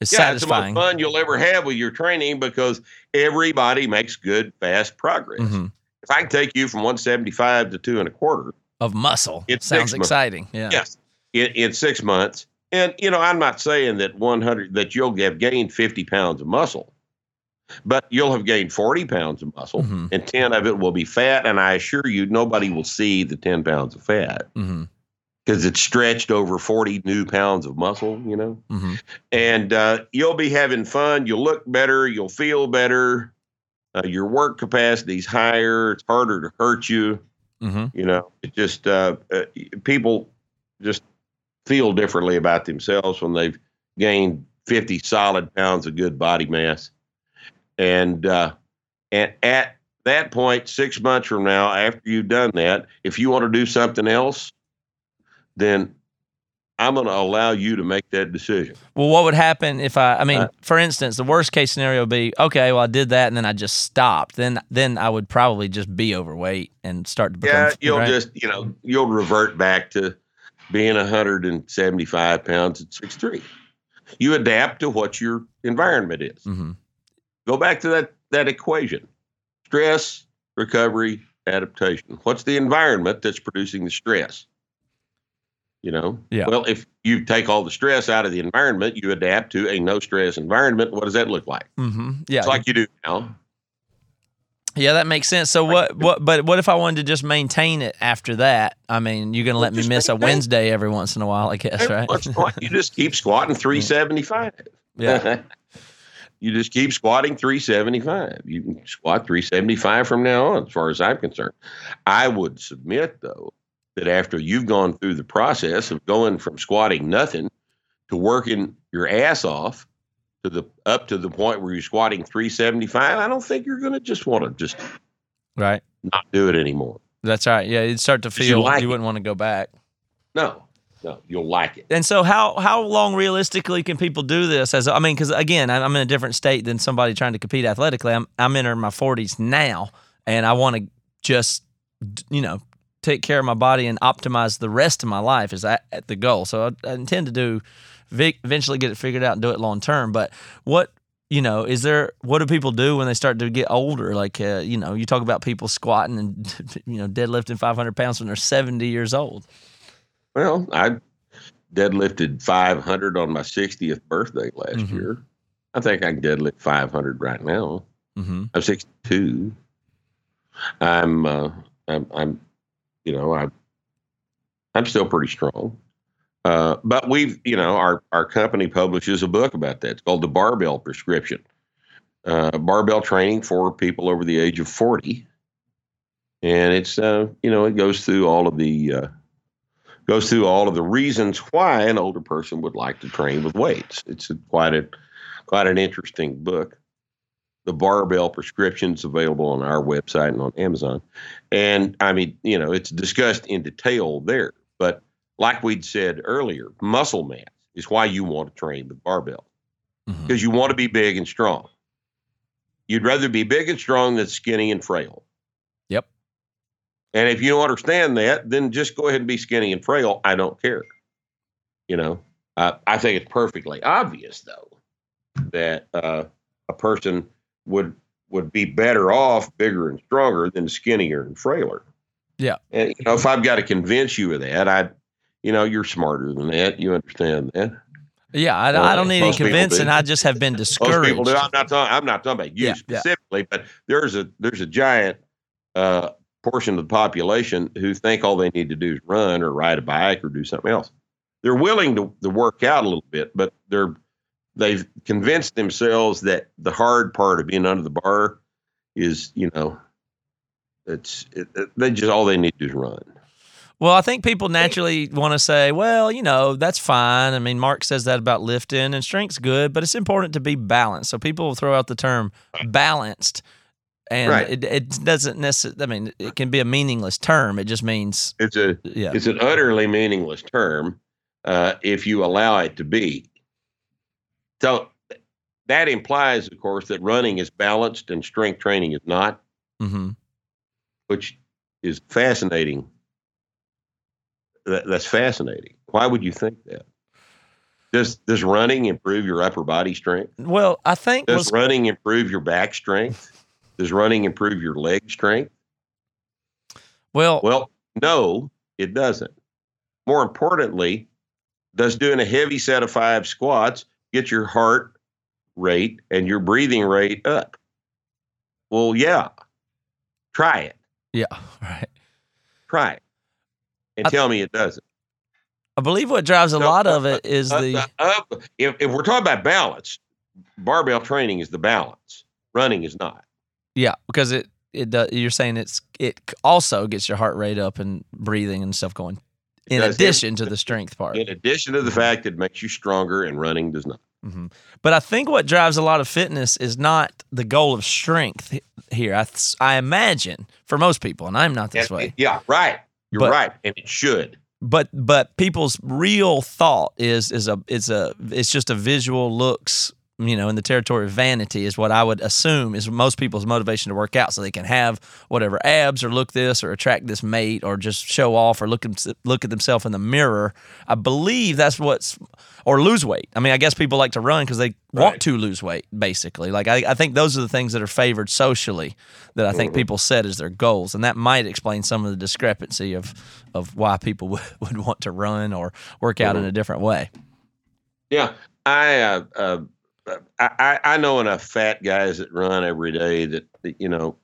it's yeah, satisfying. it's the most fun you'll ever have with your training because everybody makes good, fast progress. Mhm. If I can take you from 175 to two and a quarter, Of muscle, It's sounds six months. exciting. Yeah. yes, in, in six months, and you know, I'm not saying that 100 that you'll have gained 50 pounds of muscle, but you'll have gained 40 pounds of muscle, Mhm. and 10 of it will be fat. And I assure you, nobody will see the 10 pounds of fat because it's stretched over 40 new pounds of muscle. You know. hmm and uh, you'll be having fun. You'll look better. You'll feel better. Uh, your work capacity's higher. It's harder to hurt you. hmm You know, it just uh, uh, people just feel differently about themselves when they've gained 50 solid pounds of good body mass. And uh, and at that point, six months from now, after you've done that, if you want to do something else, then I'm going to allow you to make that decision. Well, what would happen if I? I mean, Uh, for instance, the worst case scenario would be okay. Well, I did that, and then I just stopped. Then, then I would probably just be overweight and start to become. Yeah, you'll right? just you know you'll revert back to being 175 pounds at 6'3". You adapt to what your environment is. Mhm. Go back to that that equation: stress, recovery, adaptation. What's the environment that's producing the stress? You know. Yeah. Well, if you take all the stress out of the environment, you adapt to a no stress environment. What does that look like? Mm-hmm. Yeah, It's like you do now. yeah, that makes sense. So what? What? But what if I wanted to just maintain it after that? I mean, you're gonna let me miss a. Wednesday every once in a while, I guess, right? once in a while, you just keep squatting 375. yeah. you just keep squatting 375. You can squat 375 from now on, as far as I'm concerned. I would submit, though, that after you've gone through the process of going from squatting nothing to working your ass off to the up to the point where you're squatting 375, I don't think you're going to just want to just Right. not do it anymore. That's right. Yeah, you'd start to feel you, like it. wouldn't want to go back. No, no, you'll like it. And so, how how long realistically can people do this? As I mean, because again, I'm in a different state than somebody trying to compete athletically. I'm I'm entering my 40s now, and I want to just you know take care of my body and optimize the rest of my life. Is at the goal? So I, I intend to do eventually get it figured out and do it long term. But what you know is there? What do people do when they start to get older? Like uh, you know, you talk about people squatting and you know deadlifting 500 pounds when they're 70 years old. Well, I deadlifted 500 on my 60th birthday last Mhm. year. I think I can deadlift 500 right now. hmm I'm 62. I'm, uh, I'm, I'm, you know, I'm, I'm still pretty strong. Uh, but we've, you know, our our company publishes a book about that. It's called the Barbell Prescription. Uh, barbell training for people over the age of 40, and it's, uh, you know, it goes through all of the uh, goes through all of the reasons why an older person would like to train with weights. It's a, quite a quite an interesting book the barbell prescriptions available on our website and on Amazon. And I mean, you know, it's discussed in detail there. But like we'd said earlier, muscle mass is why you want to train with barbell mm-hmm. because you want to be big and strong. You'd rather be big and strong than skinny and frail. And if you don't understand that, then just go ahead and be skinny and frail. I don't care. You know, uh, I think it's perfectly obvious, though, that uh, a person would would be better off bigger and stronger than skinnier and frailer. Yeah. And you know, if I've got to convince you of that, I, you know, you're smarter than that. You understand that. Yeah, I, Well, I don't need any convincing. I just have been Most people discouraged. do. I'm not talking. I'm not talking about you Yeah, yeah. specifically, but there's a there's a giant uh, portion of the population who think all they need to do is run or ride a bike or do something else. They're willing to, to work out a little bit, but they're they've convinced themselves that the hard part of being under the bar is you know it's it, it- they just all they need to do is run. Well, I think people naturally want to say, well, you know, that's fine. I mean, Mark says that about lifting and strength's good, but it's important to be balanced. So people throw out the term balanced, and Right. it, it doesn't necessarily, I mean, it can be a meaningless term. It just means, It's a yeah. It's an utterly meaningless term uh, if you allow it to be. So that implies, of course, that running is balanced and strength training is not, hmm which is fascinating. That, that's fascinating. Why would you think that? Does does running improve your upper body strength? Well, I think Does was, running improve your back strength? Does running improve your leg strength? well, Well, no, it doesn't. More importantly, does doing a heavy set of five squats get your heart rate and your breathing rate up? Well, yeah. Try it. yeah, right. Try it. And tell me it doesn't. I believe what drives a So, lot of it is Uh, the, uh, uh, if, if we're talking about balance, barbell training is the balance. Running is not. Yeah, because it, it does, you're saying it's, it also gets your heart rate up and breathing and stuff going It in addition to the strength part. In addition to the fact it makes you stronger and running does not. hmm But I think what drives a lot of fitness is not the goal of strength here. I, th- I imagine for most people, and I'm not this way, Yeah, right. You're But- right. And it should. but but people's real thought is is a it's a it's just a visual looks. You know, in the territory of vanity is what I would assume is most people's motivation to work out, so they can have whatever abs or look this or attract this mate or just show off or look look at themselves in the mirror. I believe that's what's or lose weight. I mean, I guess people like to run because they want to lose weight, basically. Like I, I think those are the things that are favored socially that I think people set as their goals, and that might explain some of the discrepancy of of why people would, would want to run or work out in a different way. Yeah, I uh, uh, I I know enough fat guys that run every day that, that you know.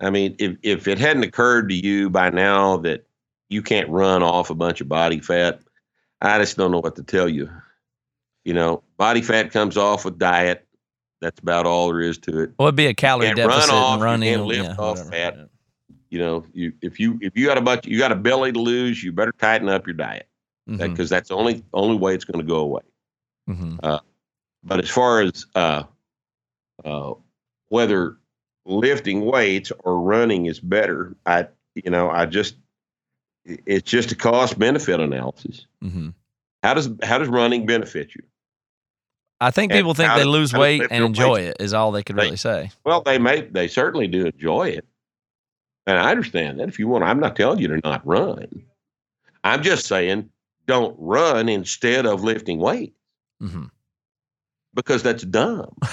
I mean, if if it hadn't occurred to you by now that you can't run off a bunch of body fat, I just don't know what to tell you. You know, body fat comes off with diet. That's about all there is to it. Well, it'd be a calorie can't run off, and you running. can't lift yeah, off whatever. fat. Yeah. You know, you if you if you got a bunch, you got a belly to lose, you better tighten up your diet because that's the only only way it's going to go away. mhm. But as far as uh, uh, whether lifting weights or running is better, I you know I just it's just a cost benefit analysis. Mhm. How does how does running benefit you? I think And people think they to- lose weight and enjoy weights. it is all they could really say. Well, they may they certainly do enjoy it, and I understand that. If you want, I'm not telling you to not run. I'm just saying don't run instead of lifting weight hmm because that's dumb.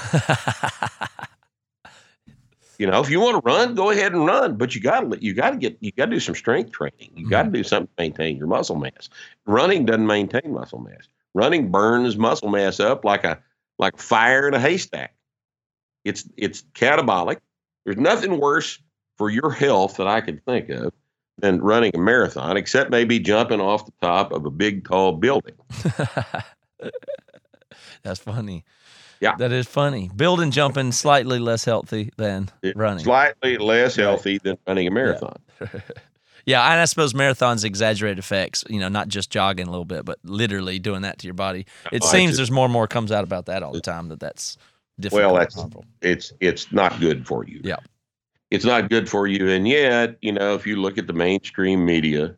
You know, if you want to run, go ahead and run, but you got to you got to get you got to do some strength training. You got to mm-hmm. do something to maintain your muscle mass. Running doesn't maintain muscle mass. Running burns muscle mass up like a like fire in a haystack. It's it's catabolic. There's nothing worse for your health that I could think of than running a marathon, except maybe jumping off the top of a big tall building. That's funny. Yeah. That is funny. Building jumping slightly less healthy than running. slightly less healthy than running a marathon. Yeah, and I suppose marathons exaggerate effects, you know, not just jogging a little bit, but literally doing that to your body. It Oh, seems just- there's more and more comes out about that all the time that that's difficult. Well, that's it's it's not good for you. Yeah. It's not good for you. And yet, you know, if you look at the mainstream media,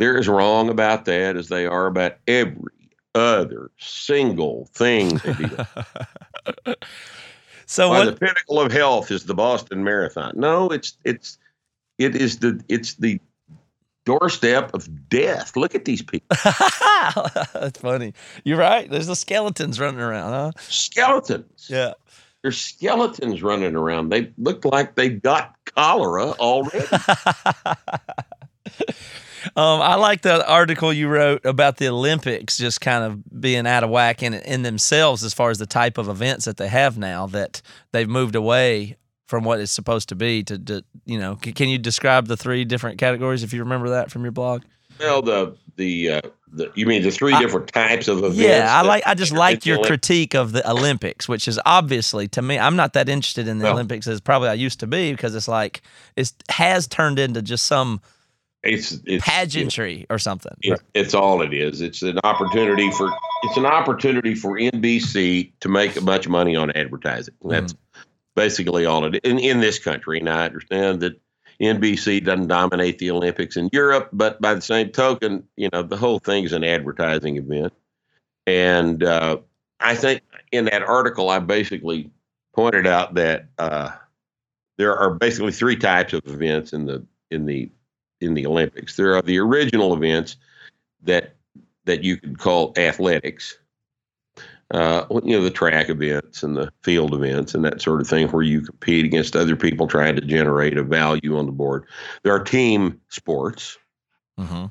they're as wrong about that as they are about every other single thing they. So Why what? the pinnacle of health is the Boston Marathon. No, it's it's it is the it's the doorstep of death. Look at these people. That's funny. You're right. There's the skeletons running around, huh? Skeletons. Yeah. There's skeletons running around. They look like they got cholera already. Um, I like the article you wrote about the Olympics just kind of being out of whack in in themselves as far as the type of events that they have now that they've moved away from what it's supposed to be to, to you know c- can you describe the three different categories if you remember that from your blog well, the the uh, the you mean the three different types of events? yeah i like i just like your critique of the olympics which is obviously to me i'm not that interested in the Well- olympics as probably i used to be because it's like it has turned into just some It's, it's pageantry or something It, it's all it is. It's an opportunity for it's an opportunity for NBC to make a bunch of money on advertising. That's basically all it is. In, in this country, and I understand that NBC doesn't dominate the Olympics in Europe, but by the same token, you know the whole thing's an advertising event. And uh, I think in that article, I basically pointed out that uh, there are basically three types of events in the in the in the Olympics. There are the original events that that you could call athletics. Uh, you know, the track events and the field events and that sort of thing, where you compete against other people trying to generate a value on the board. There are team sports, hmm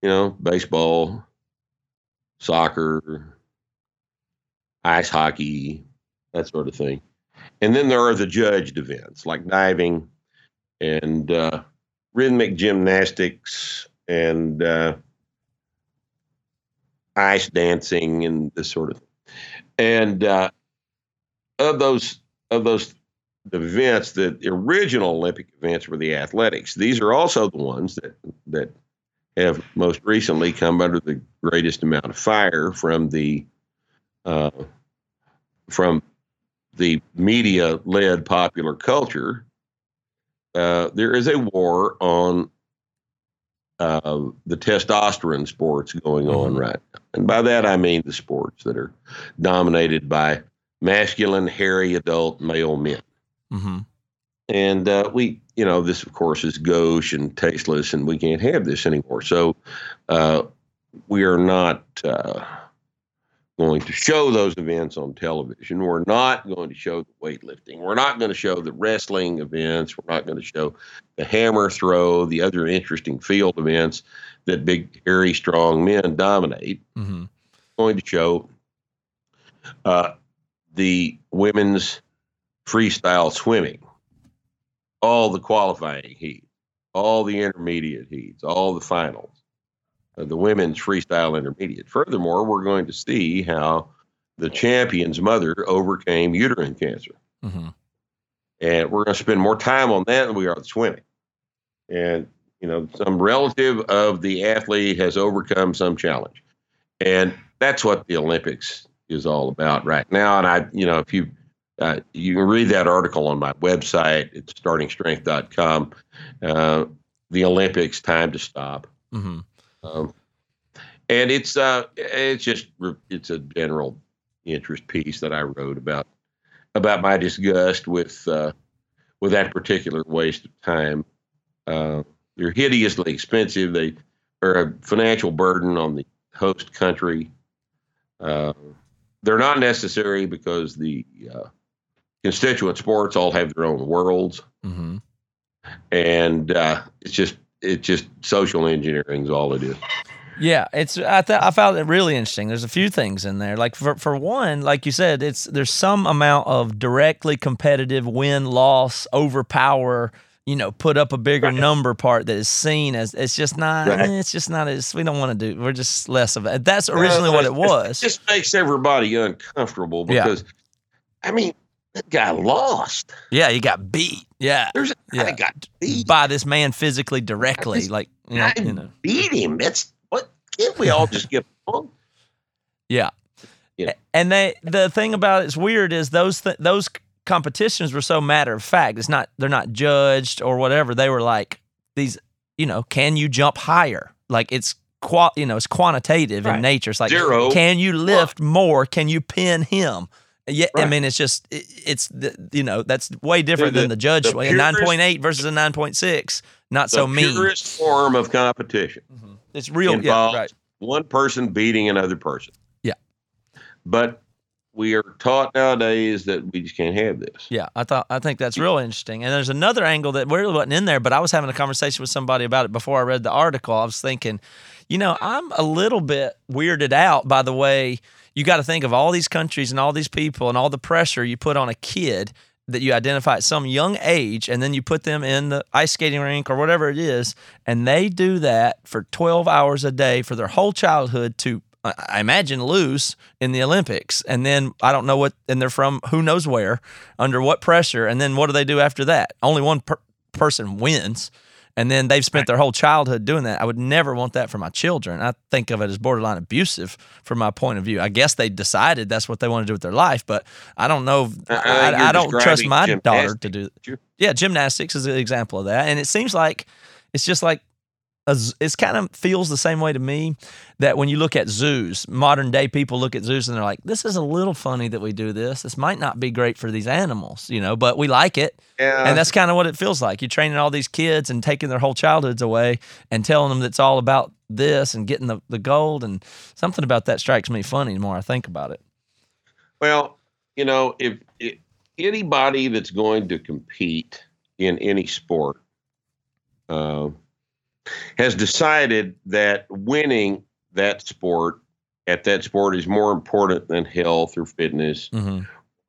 you know, baseball, soccer, ice hockey, that sort of thing. And then there are the judged events like diving and uh, rhythmic gymnastics and uh, ice dancing and this sort of thing. And uh, of those of those events, the original Olympic events were the athletics. These are also the ones that that have most recently come under the greatest amount of fire from the uh, from the media led popular culture. Uh, there is a war on uh, the testosterone sports going on Mhm. right now. And by that, I mean the sports that are dominated by masculine, hairy, adult male men. hmm And uh, we, you know, this of course is gauche and tasteless, and we can't have this anymore. So uh, we are not uh, going to show those events on television. We're not going to show the weightlifting. We're not going to show the wrestling events. We're not going to show the hammer throw, the other interesting field events that big, hairy, strong men dominate hmm going to show uh, the women's freestyle swimming, all the qualifying heat, all the intermediate heats, all the finals, the women's freestyle intermediate. Furthermore, we're going to see how the champion's mother overcame uterine cancer. hmm And we're going to spend more time on that than we are the swimming. And, you know, some relative of the athlete has overcome some challenge. And that's what the Olympics is all about right now. And I, you know, if you, uh, you can read that article on my website, it's startingstrength.com. Uh, the Olympics, time to stop. hmm Um, and it's uh, it's just it's a general interest piece that I wrote about about my disgust with uh, with that particular waste of time. Uh, they're hideously expensive. They are a financial burden on the host country. Uh, they're not necessary because the uh, constituent sports all have their own worlds hmm and uh, it's just it's just social engineering is all it is. Yeah, it's I th- I found it really interesting. There's a few things in there. Like for for one, like you said, it's there's some amount of directly competitive win loss overpower. You know, put up a bigger Right. number part that is seen as it's just not. Right. eh, It's just not as we don't want to do. We're just less of it. That's originally what it was. It just makes everybody uncomfortable Yeah. because, I mean, that guy lost. Yeah, he got beat. Yeah, There's Yeah. got beat. by this man physically directly. Like you know, I you know. beat him. That's what can't we all just get along? Yeah. Yeah. And they the thing about it's weird is those th- those competitions were so matter of fact. It's not they're not judged or whatever. They were like these, you know, can you jump higher? Like it's qual you know, it's quantitative in nature. It's like Zero. can you lift more? Can you pin him? Yeah, I mean, it's just it, it's the, you know that's way different The- than the judge the way. A nine purest- point eight versus a nine point six, not so mean. purest form of competition mm-hmm. It's real, yeah, right. one person beating another person. Yeah. But we are taught nowadays that we just can't have this. Yeah, I thought I think that's real interesting. And there's another angle that really wasn't in there, but I was having a conversation with somebody about it before I read the article. I was thinking, you know, I'm a little bit weirded out by the way you got to think of all these countries and all these people and all the pressure you put on a kid that you identify at some young age and then you put them in the ice skating rink or whatever it is and they do that for 12 hours a day for their whole childhood to I imagine lose in the Olympics. And then I don't know what and they're from who knows where under what pressure and then what do they do after that? Only one per- person wins and then they've spent their whole childhood doing that. I would never want that for my children. I think of it as borderline abusive from my point of view. I guess they decided that's what they want to do with their life but I don't know. I- I I, don't trust my daughter to do yeah gymnastics is an example of that. And it seems like it's just like it's kind of feels the same way to me that when you look at zoos, modern day people look at zoos and they're like, "This is a little funny that we do this. This might not be great for these animals, you know, but we like it." Yeah. and that's kind of what it feels like. You're training all these kids and taking their whole childhoods away and telling them that it's all about this and getting the, the gold and something about that strikes me funny the more I think about it. Well, you know, if, if anybody that's going to compete in any sport uh, has decided that winning that sport at that sport is more important than health or fitness Mm-hmm.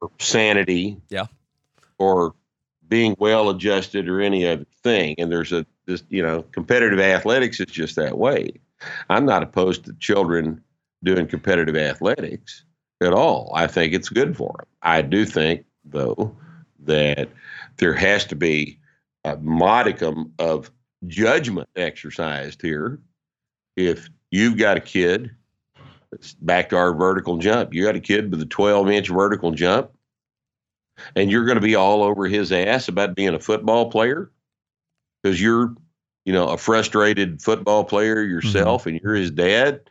or sanity, Yeah. or being well adjusted or any other thing. And there's a this you know competitive athletics is just that way. I'm not opposed to children doing competitive athletics at all. I think it's good for them. I do think though that there has to be a modicum of judgment exercised here. If you've got a kid, back to our vertical jump. You got a kid with a 12 inch vertical jump, and you're going to be all over his ass about being a football player because you're, you know, a frustrated football player yourself and you're his dad,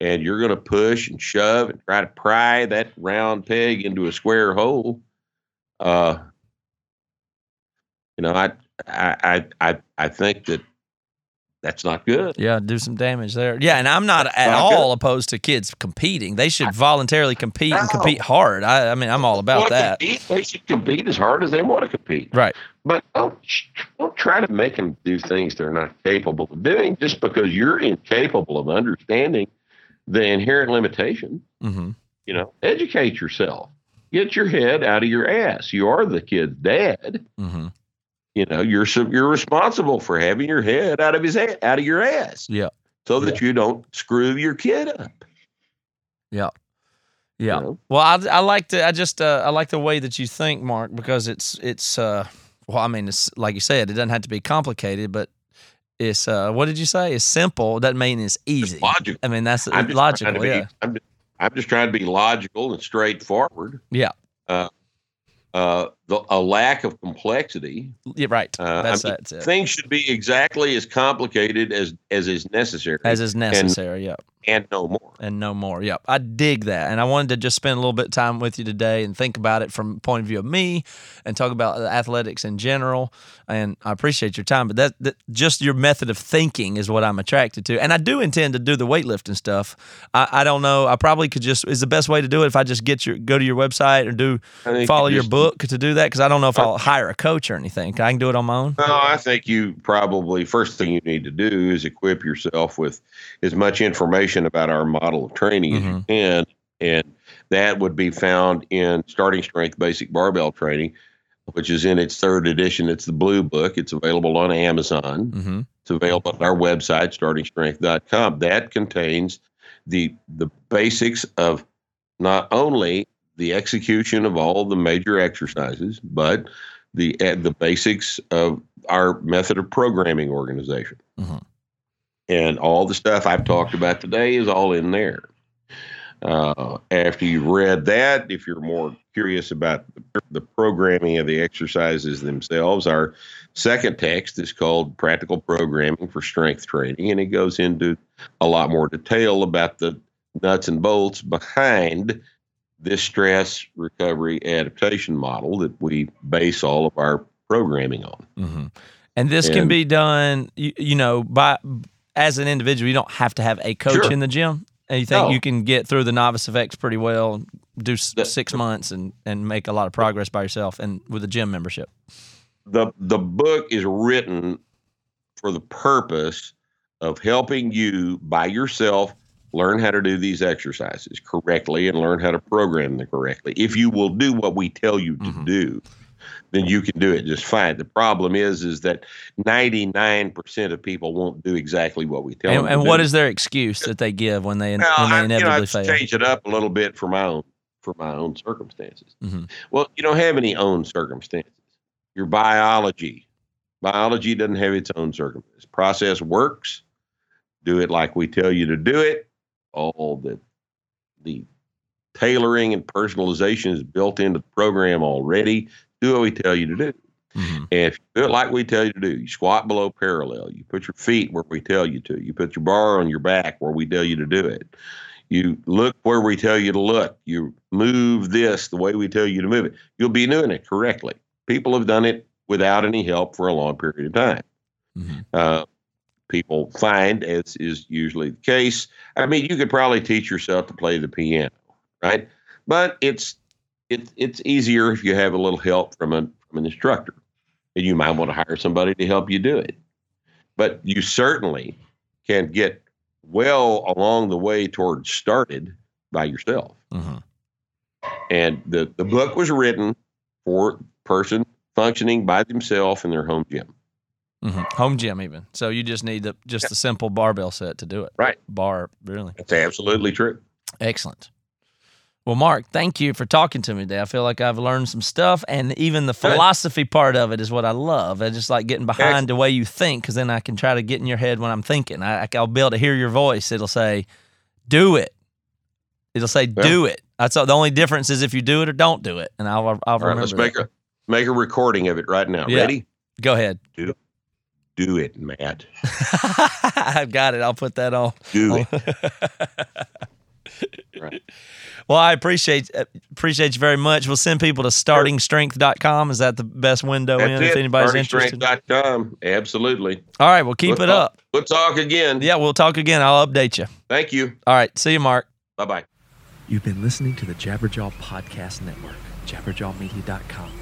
and you're going to push and shove and try to pry that round peg into a square hole. Uh, you know, I, I, I, I, think that that's not good. Yeah, do some damage there. Yeah, and I'm not at Not good. all opposed to kids competing. They should voluntarily compete and compete hard. I, I mean, I'm all about that. compete, they should compete as hard as they want to compete. Right. But don't, don't try to make them do things they're not capable of doing just because you're incapable of understanding the inherent limitation. hmm You know, educate yourself. Get your head out of your ass. You are the kid's dad. hmm You know, you're you're responsible for having your head out of his head, out of your ass, Yeah. so that you don't screw your kid up. Yeah. Yeah. know? Well, I, I like to. I just uh, I like the way that you think, Mark, because it's it's. Uh, well, I mean, it's like you said, it doesn't have to be complicated, but it's. Uh, what did you say? It's simple. It doesn't mean it's easy. logical. I mean, that's I'm trying to logical. be, Yeah. I'm, just, I'm just trying to be logical and straightforward. Yeah. Uh, Uh, the, a lack of complexity. Yeah. Right. Uh, that's I mean, that's. Things should be exactly as complicated as as is necessary, As is necessary. yeah. and no more. and no more. Yep. I dig that. And I wanted to just spend a little bit of time with you today and think about it from the point of view of me and talk about athletics in general. And I appreciate your time, but that, that just your method of thinking is what I'm attracted to. And I do intend to do the weightlifting stuff. I, I don't know. I probably could just is the best way to do it if I just get your go to your website or do follow you your book to do that because I don't know if I'll hire a coach or anything. I can do it on my own. No, I think you probably first thing you need to do is equip yourself with as much information about our model of training as you can, and that would be found in Starting Strength Basic Barbell Training, which is in its third edition. It's the Blue Book. It's available on Amazon. Mm-hmm. It's available on our website, startingstrength.com. That contains the the basics of not only the execution of all the major exercises, but the uh, the basics of our method of programming organization. Mhm. And all the stuff I've talked about today is all in there. Uh, after you've read that, if you're more curious about the, the programming of the exercises themselves, our second text is called Practical Programming for Strength Training, and it goes into a lot more detail about the nuts and bolts behind this stress recovery adaptation model that we base all of our programming on. hmm And this can be done, you, you know, by as an individual. You don't have to have a coach Sure. in the gym. And you think No. you can get through the novice effects pretty well, do That- six months, and and make a lot of progress by yourself, and with a gym membership. the the book is written for the purpose of helping you by yourself learn how to do these exercises correctly and learn how to program them correctly. If you will do what we tell you to Mhm. do, then you can do it just fine. The problem is is that 99% of people won't do exactly what we tell And, them. to and what do. is their excuse that they give when they Well, when they I, you know, fail? changed it up a little bit for my own for my own circumstances. Mhm. Well, you don't have any own circumstances. Your biology, biology doesn't have its own circumstances. Process works. Do it like we tell you to do it. All the the tailoring and personalization is built into the program already. Do what we tell you to do. Mhm. And if you do it like we tell you to do, you squat below parallel, you put your feet where we tell you to, you put your bar on your back where we tell you to do it. You look where we tell you to look. You move this the way we tell you to move it. You'll be doing it correctly. People have done it without any help for a long period of time. Mhm. Uh, people find, as is usually the case, I mean, you could probably teach yourself to play the piano, right? But it's it's it's easier if you have a little help from a from an instructor, and you might want to hire somebody to help you do it. But you certainly can get well along the way towards started by yourself. Mhm. And the the book was written for person functioning by themselves in their home gym. Mhm. Home gym, even. So you just need the just the simple barbell set to do it. Right. Bar, really. That's absolutely true. Excellent. Well, Mark, thank you for talking to me today. I feel like I've learned some stuff, and even the philosophy part of it is what I love. I just like getting behind the way you think, because then I can try to get in your head when I'm thinking. I, I'll be able to hear your voice. It'll say, "Do it." It'll say, Yeah. "Do it." That's all, the only difference is if you do it or don't do it, and I'll I'll All remember. right, let's make a make a recording of it right now. Yeah. Ready? Go ahead. Do it, Matt. I've got it. I'll put that on. Do it. Right. Well, I appreciate uh, appreciate you very much. We'll send people to startingstrength.com. Is that the best window in That's if anybody's interested? StartingStrength.com. Absolutely. All right, well, keep We'll it talk- up. We'll talk again. Yeah, we'll talk again. I'll update you. Thank you. All right, see you, Mark. Bye bye. You've been listening to the Jabberjaw Podcast Network, jabberjawmedia.com.